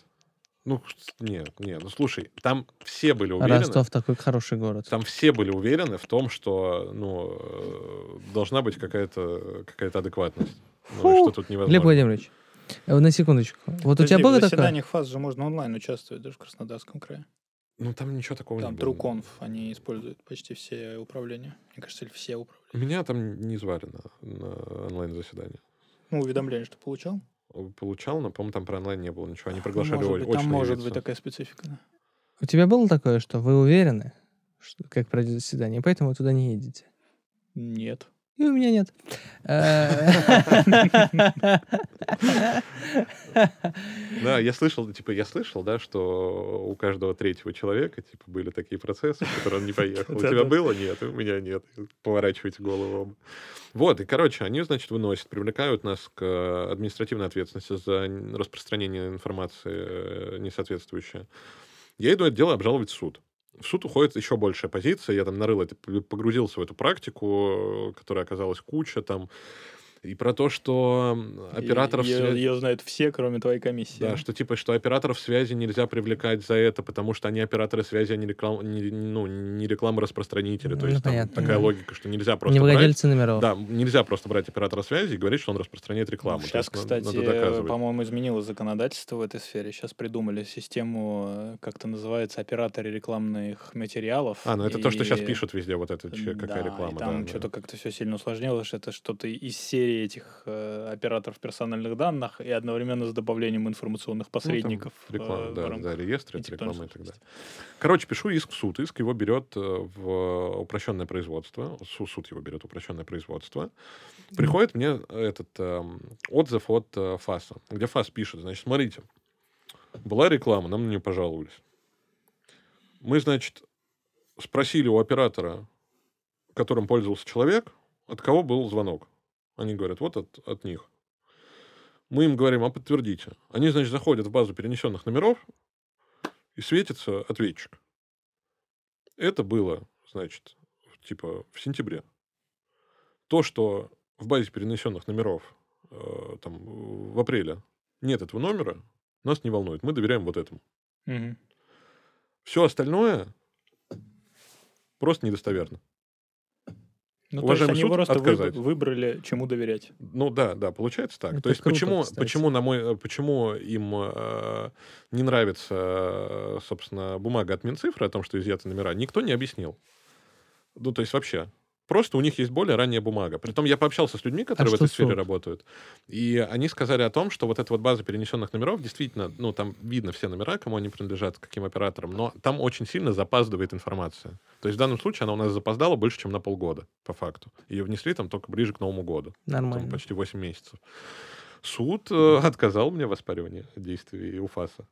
Ну, нет, нет. Ну, слушай, там все были уверены... Ростов такой хороший город. Там все были уверены в том, что ну, э, должна быть какая-то какая адекватность. Ну, Фу. что тут невозможно. Глеб Владимирович, на секундочку. Вот у тебя Подожди, было в такое? заседаниях ФАС же можно онлайн участвовать даже в Краснодарском крае. Ну, там ничего такого Там не было. TrueConf, они используют почти все управления. Мне кажется, или все управления. Меня там не звали на, на онлайн-заседание. Ну, уведомление, что получал. Получал, но, по-моему, там про онлайн не было ничего. Они приглашали может быть, там очные может лица. быть такая специфика. да. У тебя было такое, что вы уверены, что, как пройдет заседание, поэтому вы туда не едете? Нет. И у меня нет. Да, я слышал, типа, я слышал, да, что у каждого третьего человека, типа, были такие процессы, в которые он не поехал. У тебя было? Нет, у меня нет. Поворачивайте голову. Вот, и, короче, они, значит, выносят, привлекают нас к административной ответственности за распространение информации э, несоответствующей. Я иду это дело обжаловать в суд. В суд уходит еще большая позиция. Я там нарыл погрузился в эту практику, которая оказалась куча там. И про то, что операторов... Ее, свя- знают все, кроме твоей комиссии. да, что типа, что операторов связи нельзя привлекать за это, потому что они операторы связи, они реклам, не, ну, не рекламораспространители. То Ну, есть там понятно. такая Мгм. логика, что нельзя просто Не брать... номеров. Да, нельзя просто брать оператора связи и говорить, что он распространяет рекламу. Сейчас, есть кстати, по-моему, изменилось законодательство в этой сфере. Сейчас придумали систему, э, как-то называется, операторы рекламных материалов. А, ну это то, что сейчас И- пишут везде, вот это, какая Да, реклама. И там да, да. что-то как-то все сильно усложнилось. что Это что-то из серии этих э, операторов персональных данных и одновременно с добавлением информационных Ну, посредников. э, реклама, в да, рамках да, реестры, и реклама и так далее. Короче, пишу иск в суд. Иск его берет э, в упрощенное производство. Су- Суд его берет в упрощенное производство. Приходит мне этот эм, отзыв от э, ФАСа, где ФАС пишет, значит, смотрите, была реклама, нам на нее пожаловались. Мы, значит, спросили у оператора, которым пользовался человек, от кого был звонок. Они говорят, вот от, от них. Мы им говорим, а подтвердите. Они, значит, заходят в базу перенесенных номеров, и светится ответчик. Это было, значит, типа в сентябре. То, что в базе перенесенных номеров э, там в апреле нет этого номера, нас не волнует. Мы доверяем вот этому. Мгм. Все остальное просто недостоверно. Ну, то есть уважаемый они суд, просто отказать. выбрали, чему доверять. Ну да, да, получается так. Это То есть круто, почему, кстати. почему на мой, э, почему им э, не нравится, э, собственно, бумага от Минцифры о том, что изъяты номера, никто не объяснил. Ну то есть вообще. Просто у них есть более ранняя бумага. Притом я пообщался с людьми, которые в А что этой сфере суд? работают, и они сказали о том, что вот эта вот база перенесенных номеров действительно, ну там видно все номера, кому они принадлежат, каким операторам, но там очень сильно запаздывает информация. То есть в данном случае она у нас запоздала больше, чем на полгода, по факту. Ее внесли там только ближе к Новому году. там Нормально. почти 8 месяцев. Суд э, отказал мне в оспаривании действий УФАСа.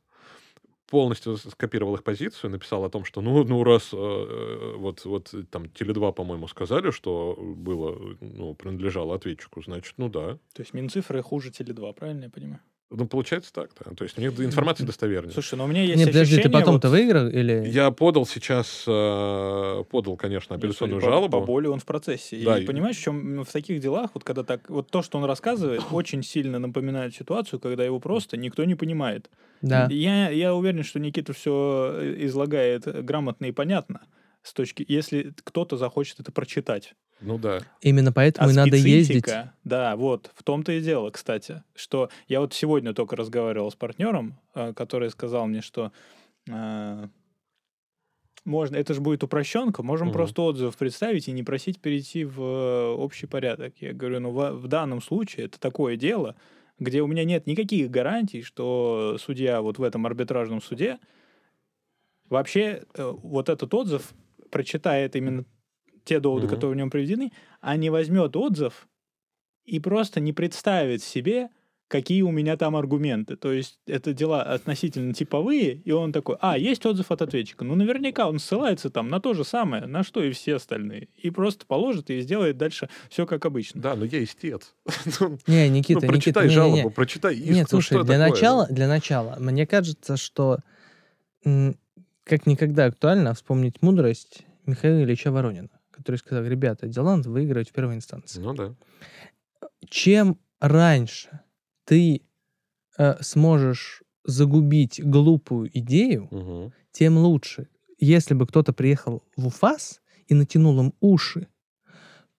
Полностью скопировал их позицию, написал о том, что ну, ну раз э, э, вот, вот э, там Теле2, по-моему, сказали, что было, ну, принадлежало ответчику, значит, ну да. То есть Минцифры хуже Теле2, правильно я понимаю? Ну, получается так, да. То есть у них информация достовернее. Слушай, но у меня есть Не, подожди, ты ощущение, потом-то вот, выиграл или... Я подал сейчас, э, подал, конечно, ну, апелляционную по- жалобу. По боли он в процессе. Да, и и- понимаешь, в чем в таких делах, вот когда так, вот то, что он рассказывает, очень сильно напоминает ситуацию, когда его просто никто не понимает. Да. Я, я уверен, что Никита все излагает грамотно и понятно. С точки, если кто-то захочет это прочитать. Ну да. Именно поэтому А и надо ездить. Да, вот, в том-то и дело, кстати, что я вот сегодня только разговаривал с партнером, э, который сказал мне, что э, можно, это же будет упрощенка, можем Мгм. просто отзыв представить и не просить перейти в э, общий порядок. Я говорю, ну в, в данном случае это такое дело, где у меня нет никаких гарантий, что судья вот в этом арбитражном суде вообще э, вот этот отзыв прочитает именно те доводы, Мгм. которые в нем приведены, а не возьмет отзыв и просто не представит себе, какие у меня там аргументы. То есть это дела относительно типовые, и он такой, а, есть отзыв от ответчика. Ну, наверняка он ссылается там на то же самое, на что и все остальные. И просто положит и сделает дальше все как обычно. Да, но я истец. Ну, Не, Никита, ну, прочитай Никита, не, не, не. жалобу, прочитай иск. Нет, ну, слушай, для такое? начала, для начала, мне кажется, что как никогда актуально вспомнить мудрость Михаила Ильича Воронина, который сказал, ребята, дела надо выигрывать в первой инстанции. Ну да. Чем раньше ты э, сможешь загубить глупую идею, Мгм. тем лучше. Если бы кто-то приехал в УФАС и натянул им уши,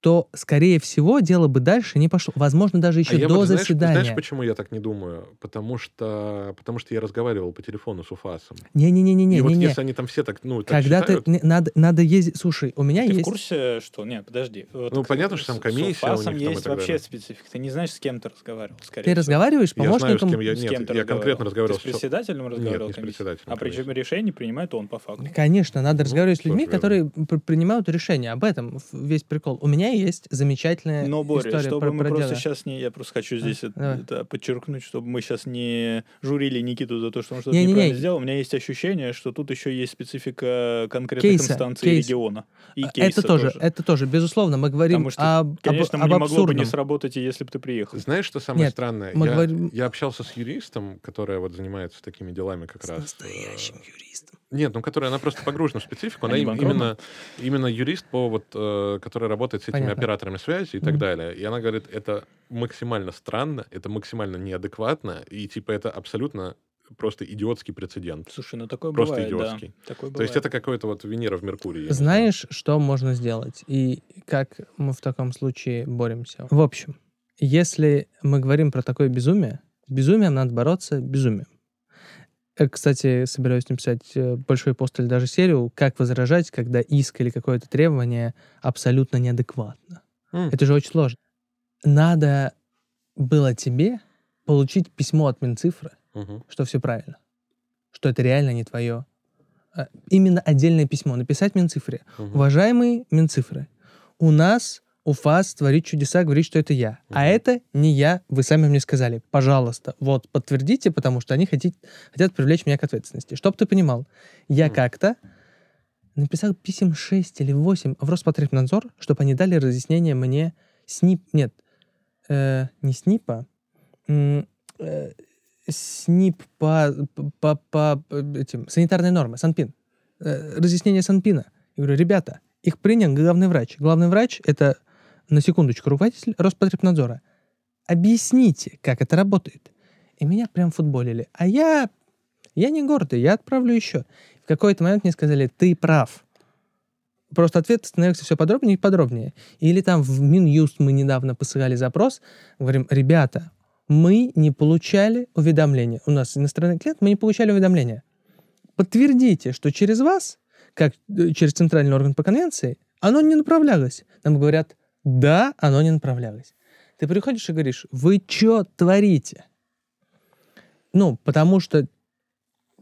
то, скорее всего, дело бы дальше не пошло. Возможно, даже еще А я до вот, знаешь, заседания. Знаешь, почему я так не думаю? Потому что, потому что я разговаривал по телефону с Уфасом. Не-не-не-не-не. И вот не. если они там все так, ну, так Когда считают, ты... надо, надо ездить... Слушай, у меня Ты в есть... курсе, что... Нет, подожди. Вот Ну, понятно, что там с- комиссия С у УФАСом них там и есть вообще далее. специфика. Ты не знаешь, с кем ты разговаривал, скорее Ты всего. разговариваешь с я знаю, с помощником... кем я... С Нет, кем ты я конкретно разговаривал Ты с с... председателем разговаривал? не с председателем А причем решение принимает он по факту. Конечно, надо Ну, разговаривать с людьми, которые пр- принимают решения. Об этом в- весь прикол. У меня есть замечательная Но, Боря, история чтобы про, мы про просто деда. сейчас не... Я просто хочу здесь это, давай. это подчеркнуть, чтобы мы сейчас не журили Никиту за то, что он что-то Не-не-не. неправильно сделал. У меня есть ощущение, что тут еще есть специфика конкретной Кейса, инстанции кейс. региона. И А, кейса это тоже, это тоже, безусловно, мы говорим Потому что, об, Конечно, об, об не могло бы не абсурдном. сработать, и если бы ты приехал. Знаешь, что самое Нет, странное? мы я, говорим- я общался с юристом, которая вот занимается такими делами как С раз. настоящим э, юристом. Нет, ну которая, она просто погружена в специфику. Она А не им- именно, именно юрист, по вот, э, который работает с этими Понятно. операторами связи и так Мгм. далее. И она говорит, это максимально странно, это максимально неадекватно, и типа это абсолютно просто идиотский прецедент. Слушай, ну такое Просто бывает, идиотский. да. Такое То есть бывает. это какой-то вот Венера в Меркурии. Знаешь, что можно сделать и как мы в таком случае боремся? В общем, если мы говорим про такое безумие, с безумием надо бороться безумием. Э, Кстати, собираюсь написать э, большой пост или даже серию, как возражать, когда иск или какое-то требование абсолютно неадекватно. М. Это же очень сложно. Надо было тебе получить письмо от Минцифры, Мгм. что все правильно, что это реально не твое. А, Именно отдельное письмо написать Минцифре. Мгм. Уважаемые Минцифры, у нас УФАС творит чудеса, говорит, что это я. А это не я, вы сами мне сказали. Пожалуйста, вот подтвердите, потому что они хотят, хотят привлечь меня к ответственности. Чтоб ты понимал, я как-то написал писем 6 или 8 в Роспотребнадзор, чтобы они дали разъяснение мне СНИП... Нет, э, не СНИПа, э, СНИП по, по, по этим, санитарной нормы, Санпин. Э, разъяснение Санпина. Я говорю, ребята, их принял главный врач. Главный врач — это, на секундочку, руководитель Роспотребнадзора. Объясните, как это работает. И меня прям футболили. А я, я не гордый, я отправлю еще. В какой-то момент мне сказали, ты прав. просто ответ становится все подробнее и подробнее. Или там в Минюст мы недавно посылали запрос, говорим, ребята, мы не получали уведомления. У нас иностранный клиент, мы не получали уведомления. Подтвердите, что через вас, как э, через центральный орган по конвенции, оно не направлялось. Нам говорят, да, оно не направлялось. Ты приходишь и говоришь, вы что творите? Ну, потому что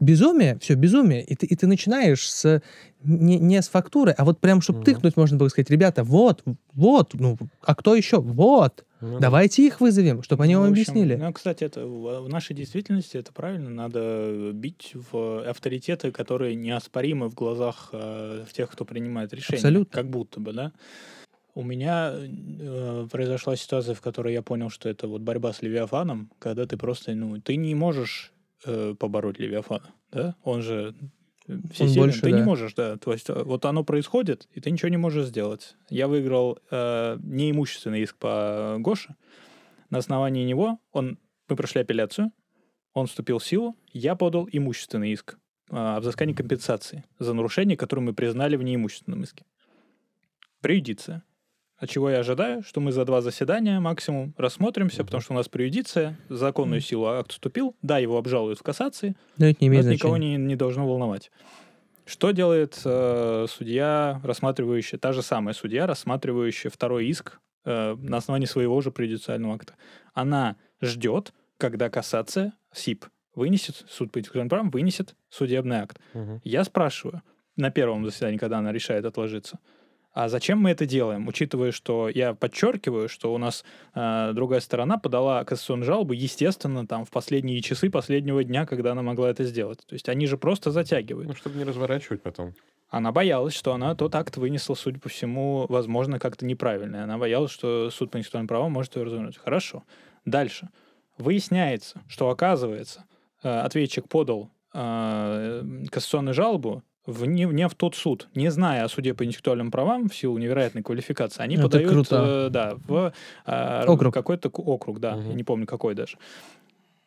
безумие, все безумие, и ты, и ты начинаешь с не, не с фактуры, а вот прям, чтобы Мгм. тыкнуть, можно было сказать, ребята, вот, вот, ну, а кто еще? Вот, да. давайте их вызовем, чтобы они Ну, вам общем, объяснили. Ну, кстати, это в в нашей действительности это правильно. Надо бить в авторитеты, которые неоспоримы в глазах э, тех, кто принимает решения. Абсолютно. Как будто бы, да. У меня э, произошла ситуация, в которой я понял, что это вот борьба с Левиафаном, когда ты просто, ну, ты не можешь э, побороть Левиафана, да? Он же э, всесилен. больше, ты не да. можешь, да. То есть э, вот оно происходит, и ты ничего не можешь сделать. Я выиграл э, неимущественный иск по Гоше. На основании него он, мы прошли апелляцию, он вступил в силу, я подал имущественный иск а, о взыскании компенсации за нарушение, которое мы признали в неимущественном иске. Преюдиция. От чего я ожидаю, что мы за два заседания максимум рассмотримся, потому что у нас преюдиция, в законную силу акт вступил, да, его обжалуют в кассации, Но это не но имеет это никого не, не должно волновать. Что делает э, судья, рассматривающая, та же самая судья, рассматривающая второй иск э, на основании своего же преюдициального акта? Она ждет, когда кассация, СИП, вынесет, суд по интеллектуальным правам вынесет судебный акт. Мгм. Я спрашиваю на первом заседании, когда она решает отложиться, а зачем мы это делаем, учитывая, что я подчеркиваю, что у нас э, другая сторона подала кассационную жалобу, естественно, там в последние часы последнего дня, когда она могла это сделать. То есть они же просто затягивают. Ну, чтобы не разворачивать потом. Она боялась, что она тот акт вынесла, судя по всему, возможно, как-то неправильно. Она боялась, что суд по интеллектуальным правам может ее развернуть. Хорошо. Дальше. Выясняется, что, оказывается, э, ответчик подал э, кассационную жалобу в не, не в тот суд, не зная о суде по интеллектуальным правам в силу невероятной квалификации. Они Это подают круто. э, да, в э, Округ. какой-то округ, да, я не помню какой даже.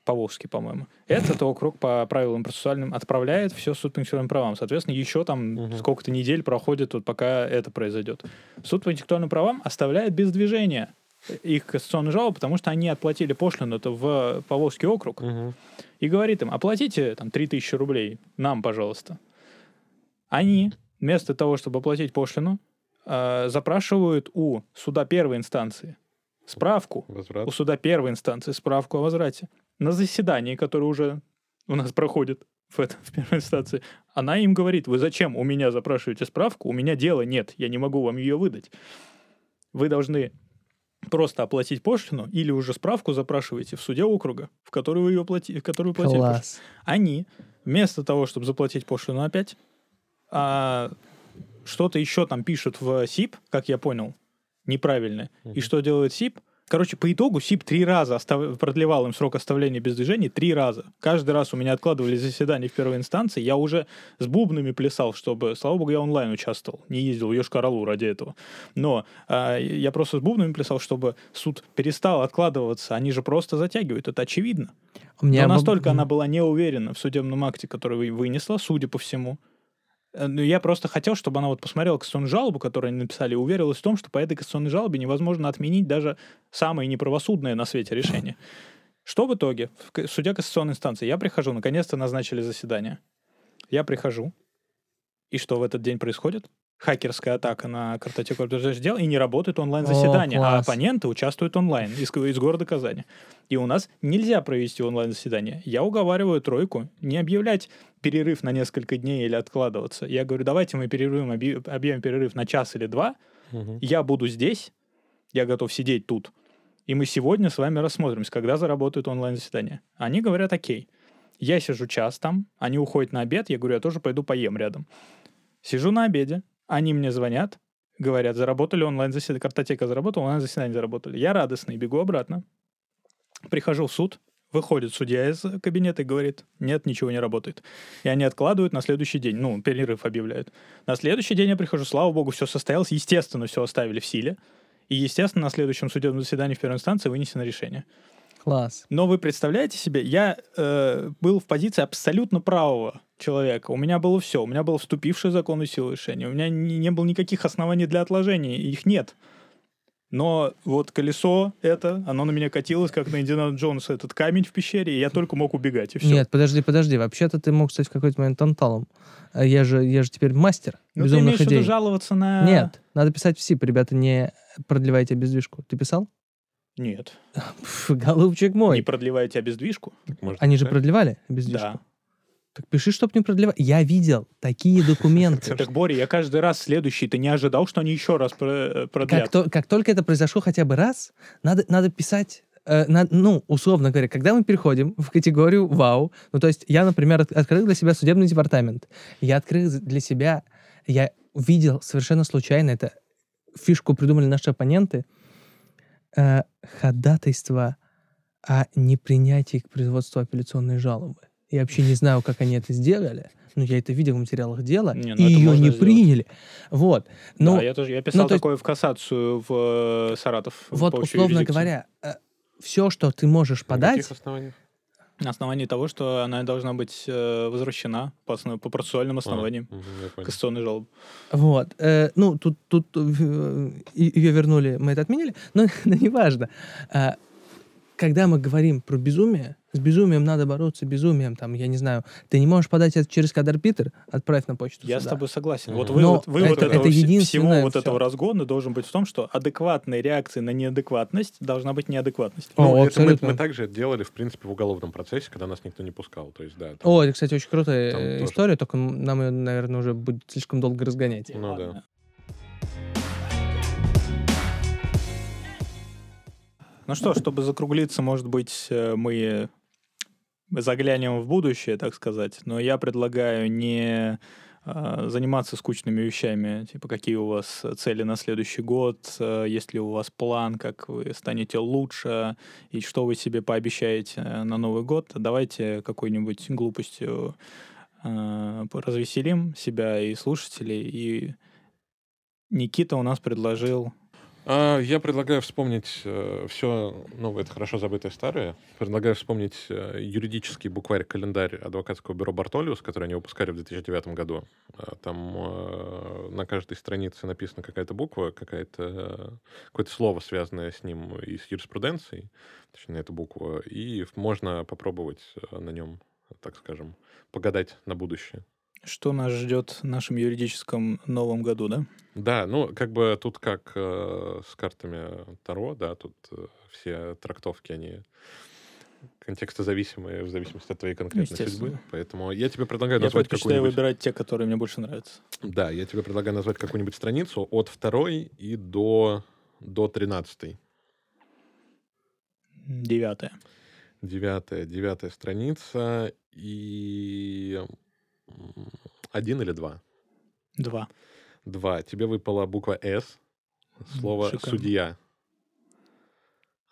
Поволжский, по-моему. Этот округ по правилам процессуальным отправляет все суд по интеллектуальным правам. Соответственно, еще там Мгм. сколько-то недель проходит, вот, пока это произойдет. Суд по интеллектуальным правам оставляет без движения их кассационную жалобу, потому что они отплатили пошлину это в Поволжский округ, Мгм. и говорит им, оплатите там 3000 рублей нам, пожалуйста. Они вместо того, чтобы оплатить пошлину, э, запрашивают у суда первой инстанции справку Возврат. у суда первой инстанции справку о возврате. На заседании, которое уже у нас проходит в, этом, в первой инстанции, она им говорит, вы зачем у меня запрашиваете справку, у меня дела нет, я не могу вам ее выдать. Вы должны просто оплатить пошлину или уже справку запрашиваете в суде округа, в который вы ее плати, в который вы платили пошлину. Класс. Они вместо того, чтобы заплатить пошлину опять, а, что-то еще там пишут в СИП, как я понял, неправильно. И что делает СИП? Короче, по итогу СИП три раза остав- продлевал им срок оставления без движения, три раза. Каждый раз у меня откладывали заседания в первой инстанции, я уже с бубнами плясал, чтобы, слава богу, я онлайн участвовал, не ездил в Йошкар-Олу ради этого. Но а, я просто с бубнами плясал, чтобы суд перестал откладываться, они же просто затягивают, это очевидно. У меня Но настолько Мгм. она была не уверена в судебном акте, который вы- вынесла, судя по всему. Э, Ну, я просто хотел, чтобы она вот посмотрела кассационную жалобу, которую они написали, и уверилась в том, что по этой кассационной жалобе невозможно отменить даже самое неправосудное на свете решение. Что в итоге? Судья кассационной инстанции. Я прихожу, наконец-то назначили заседание. Я прихожу. И что в этот день происходит? Хакерская атака на картотеку дел, и не работает онлайн-заседание, О, а оппоненты участвуют онлайн из, из города Казани. И у нас нельзя провести онлайн-заседание. Я уговариваю тройку не объявлять перерыв на несколько дней или откладываться. Я говорю, давайте мы перерывом, объ- объявим перерыв на час или два, Мгм. я буду здесь, я готов сидеть тут, и мы сегодня с вами рассмотримся, когда заработают онлайн-заседания. Они говорят, окей. Я сижу час там, они уходят на обед, я говорю, я тоже пойду поем рядом. Сижу на обеде, они мне звонят, говорят, заработали онлайн-заседание, картотека заработала, онлайн-заседание заработали. Я радостный, бегу обратно. Прихожу в суд, выходит судья из кабинета и говорит, нет, ничего не работает. И они откладывают на следующий день, ну, перерыв объявляют. На следующий день я прихожу, слава богу, все состоялось, естественно, все оставили в силе. И, естественно, на следующем судебном заседании в первой инстанции вынесено решение. Класс. Но вы представляете себе, я э, был в позиции абсолютно правого человека. У меня было все. У меня был вступивший закон и силы решения. У меня не, не было никаких оснований для отложения. Их нет. Но вот колесо это, оно на меня катилось, как на Индиана Джонса, этот камень в пещере, и я только мог убегать, и все. Нет, подожди, подожди. Вообще-то ты мог стать в какой-то момент танталом. А Я же, я же теперь мастер Ну, ты безумных имеешь в виду жаловаться на... Нет, надо писать в СИП, ребята, не продлевайте бездвижку. Ты писал? Нет. Пф, голубчик Не мой. продлеваете обездвижку? Может, Они же продлевали бездвижку. Да. Так пиши, чтоб не продлевали. Я видел такие документы. Так, Боря, я каждый раз следующий, ты не ожидал, что они еще раз про- продлят? Как, то- как только это произошло хотя бы раз, надо, надо писать, э, ну, условно говоря, когда мы переходим в категорию «Вау», ну, то есть я, например, от- открыл для себя судебный департамент, я открыл для себя, я увидел совершенно случайно, это фишку придумали наши оппоненты, э, ходатайство о непринятии к производству апелляционной жалобы. Я вообще не знаю, как они это сделали, но я это видел в материалах дела, Не, ну и ее не сделать. приняли. Вот. Но да, я тоже я писал ну, то есть- такое в кассацию в э, Саратов. Вот, условно юрисдикции. говоря, все, что ты можешь подать? На основании того, что она должна быть э, возвращена по, основ- по процессуальным А, основаниям. понял. Кассационной жалобы. вот, э, ну, тут, тут ее вернули, мы это отменили, но, но неважно. А, когда мы говорим про безумие, с безумием надо бороться безумием, там, я не знаю, ты не можешь подать это через код Арбитр, отправь на почту Я с суда. тобой согласен. Вот Но вывод, вывод это- этого, это всего вот этого разгона должен быть в том, что адекватной реакцией на неадекватность должна быть неадекватность. О, Ну, это мы, абсолютно. мы также делали, в принципе, в уголовном процессе, когда нас никто не пускал. То есть, да. там- О, это, кстати, очень крутая Там э, тоже. история, только нам ее, наверное, уже будет слишком долго разгонять. Ну Ладно. да. Ну что, чтобы закруглиться, может быть, э, мы заглянем в будущее, так сказать. Но я предлагаю не а, заниматься скучными вещами, типа какие у вас цели на следующий год, э, есть ли у вас план, как вы станете лучше, и что вы себе пообещаете э, на Новый год. Давайте какой-нибудь глупостью э, развеселим себя и слушателей. И Никита у нас предложил А, я предлагаю вспомнить все, ну, это хорошо забытое старое. Предлагаю вспомнить э, юридический букварь-календарь адвокатского бюро Бартолиус, который они выпускали в 2009 году. А, Там э, на каждой странице написана какая-то буква, какая-то, э, какое-то слово, связанное с ним и с юриспруденцией, точнее, эту букву, и можно попробовать э, на нем, так скажем, погадать на будущее. Что нас ждет в нашем юридическом новом году, да? Да, ну, как бы тут как э, с картами Таро, да, тут э, все трактовки, они контекстозависимые в зависимости от твоей конкретной судьбы. Поэтому я тебе предлагаю Я назвать какую-нибудь... выбирать те, которые мне больше нравятся. Да, я тебе предлагаю назвать какую-нибудь страницу от второй и до, до тринадцатой. Девятое. Девятая, девятая страница и один или два? Два. Два. Тебе выпала буква «С», слово шикарно. «судья».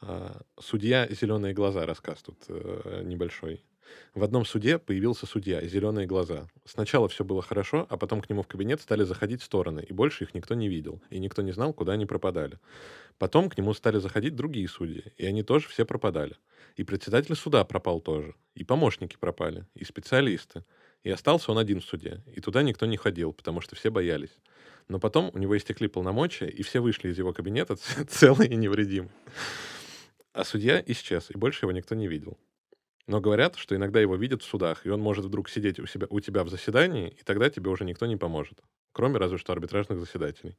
А, Судья «Зеленые глаза» рассказ тут э, небольшой. В одном суде появился судья «Зеленые глаза». Сначала все было хорошо, а потом к нему в кабинет стали заходить стороны, и больше их никто не видел, и никто не знал, куда они пропадали. Потом к нему стали заходить другие судьи, и они тоже все пропадали. И председатель суда пропал тоже, и помощники пропали, и специалисты. И остался он один в суде, и туда никто не ходил, потому что все боялись. Но потом у него истекли полномочия, и все вышли из его кабинета целые и невредимы. А судья исчез, и больше его никто не видел. Но говорят, что иногда его видят в судах, и он может вдруг сидеть у, себя, у тебя в заседании, и тогда тебе уже никто не поможет. Кроме разве что арбитражных заседателей.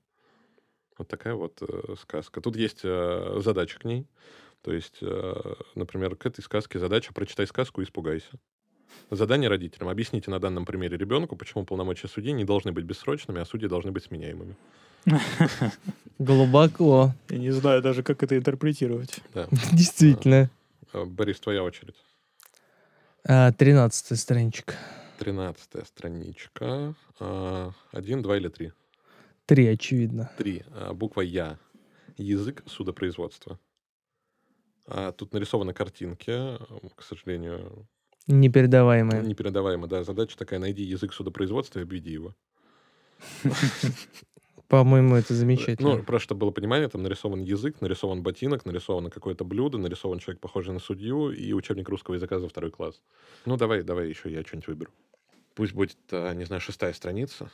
Вот такая вот э, сказка. Тут есть э, задача к ней. То есть, э, например, к этой сказке задача «Прочитай сказку и испугайся». Задание родителям. Объясните на данном примере ребенку, почему полномочия судей не должны быть бессрочными, а судьи должны быть сменяемыми. Глубоко. Я не знаю даже, как это интерпретировать. Действительно. Э, Борис, твоя очередь. А, Тринадцатая страничка. Тринадцатая страничка. А, Один, два или три? Три, очевидно. Три. А, Буква Я. Язык судопроизводства. А, Тут нарисованы картинки, к сожалению, Непередаваемая. непередаваемо. Да, задача такая, найди язык судопроизводства и обведи его. По-моему, это Ну, замечательно. просто чтобы было понимание, там нарисован язык, нарисован ботинок, нарисовано какое-то блюдо, нарисован человек, похожий на судью, и учебник русского языка за второй класс. Ну, давай, давай еще я что-нибудь выберу. Пусть будет, а, не знаю, шестая страница,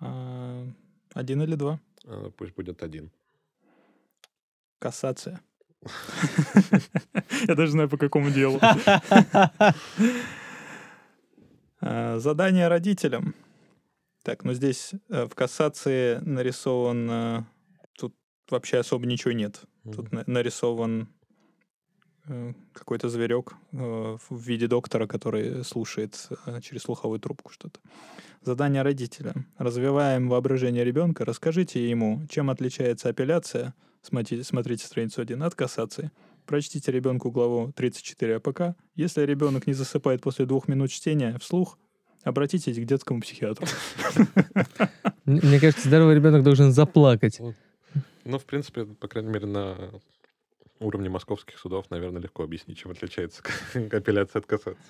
А, Один или два? а, пусть будет один. Кассация. Я даже знаю, по какому делу. А, Задание родителям. Так, ну здесь э, в кассации нарисован... Тут вообще особо ничего нет. Тут на- нарисован э, какой-то зверек э, в виде доктора, который слушает через слуховую трубку что-то. Задание родителя. Развиваем воображение ребенка. Расскажите ему, чем отличается апелляция, смотрите, смотрите страницу 1, от кассации. Прочтите ребенку главу 34 АПК. Если ребенок не засыпает после двух минут чтения вслух, обратитесь к детскому психиатру. Мне кажется, здоровый ребенок должен заплакать. Ну, в принципе, по крайней мере, на уровне московских судов, наверное, легко объяснить, чем отличается апелляция от кассации.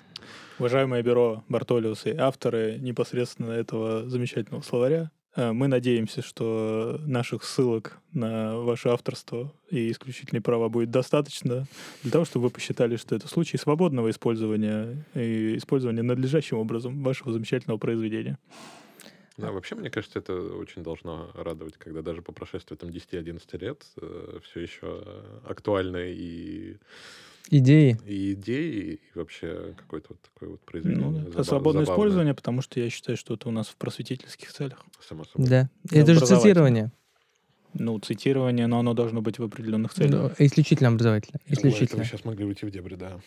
Уважаемое бюро Бартолиус и авторы непосредственно этого замечательного словаря, мы надеемся, что наших ссылок на ваше авторство и исключительные права будет достаточно для того, чтобы вы посчитали, что это случай свободного использования и использования надлежащим образом вашего замечательного произведения. Да, вообще, мне кажется, это очень должно радовать, когда даже по прошествии там 10-11 лет все еще актуальны и, Идеи. и идеи, и вообще какое-то вот такое вот произведение. Ну, это забав- свободное забавное, использование, потому что я считаю, что это у нас в просветительских целях. Само собой. Да. И Это же цитирование. Ну, цитирование, но оно должно быть в определенных целях. Ну, Исключительно образовательно. Исключительно. сейчас могли уйти в дебри, да.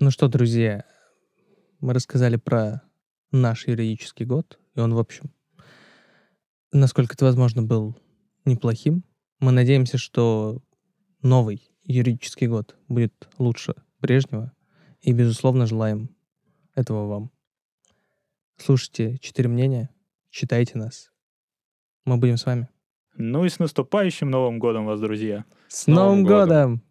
Ну что, друзья, мы рассказали про наш юридический год, и он, в общем, насколько это возможно, был неплохим. Мы надеемся, что новый юридический год будет лучше прежнего, и, безусловно, желаем этого вам. Слушайте «Четыре мнения», читайте нас. Мы будем с вами. Ну и с наступающим Новым годом вас, друзья! С Новым Новым годом! годом!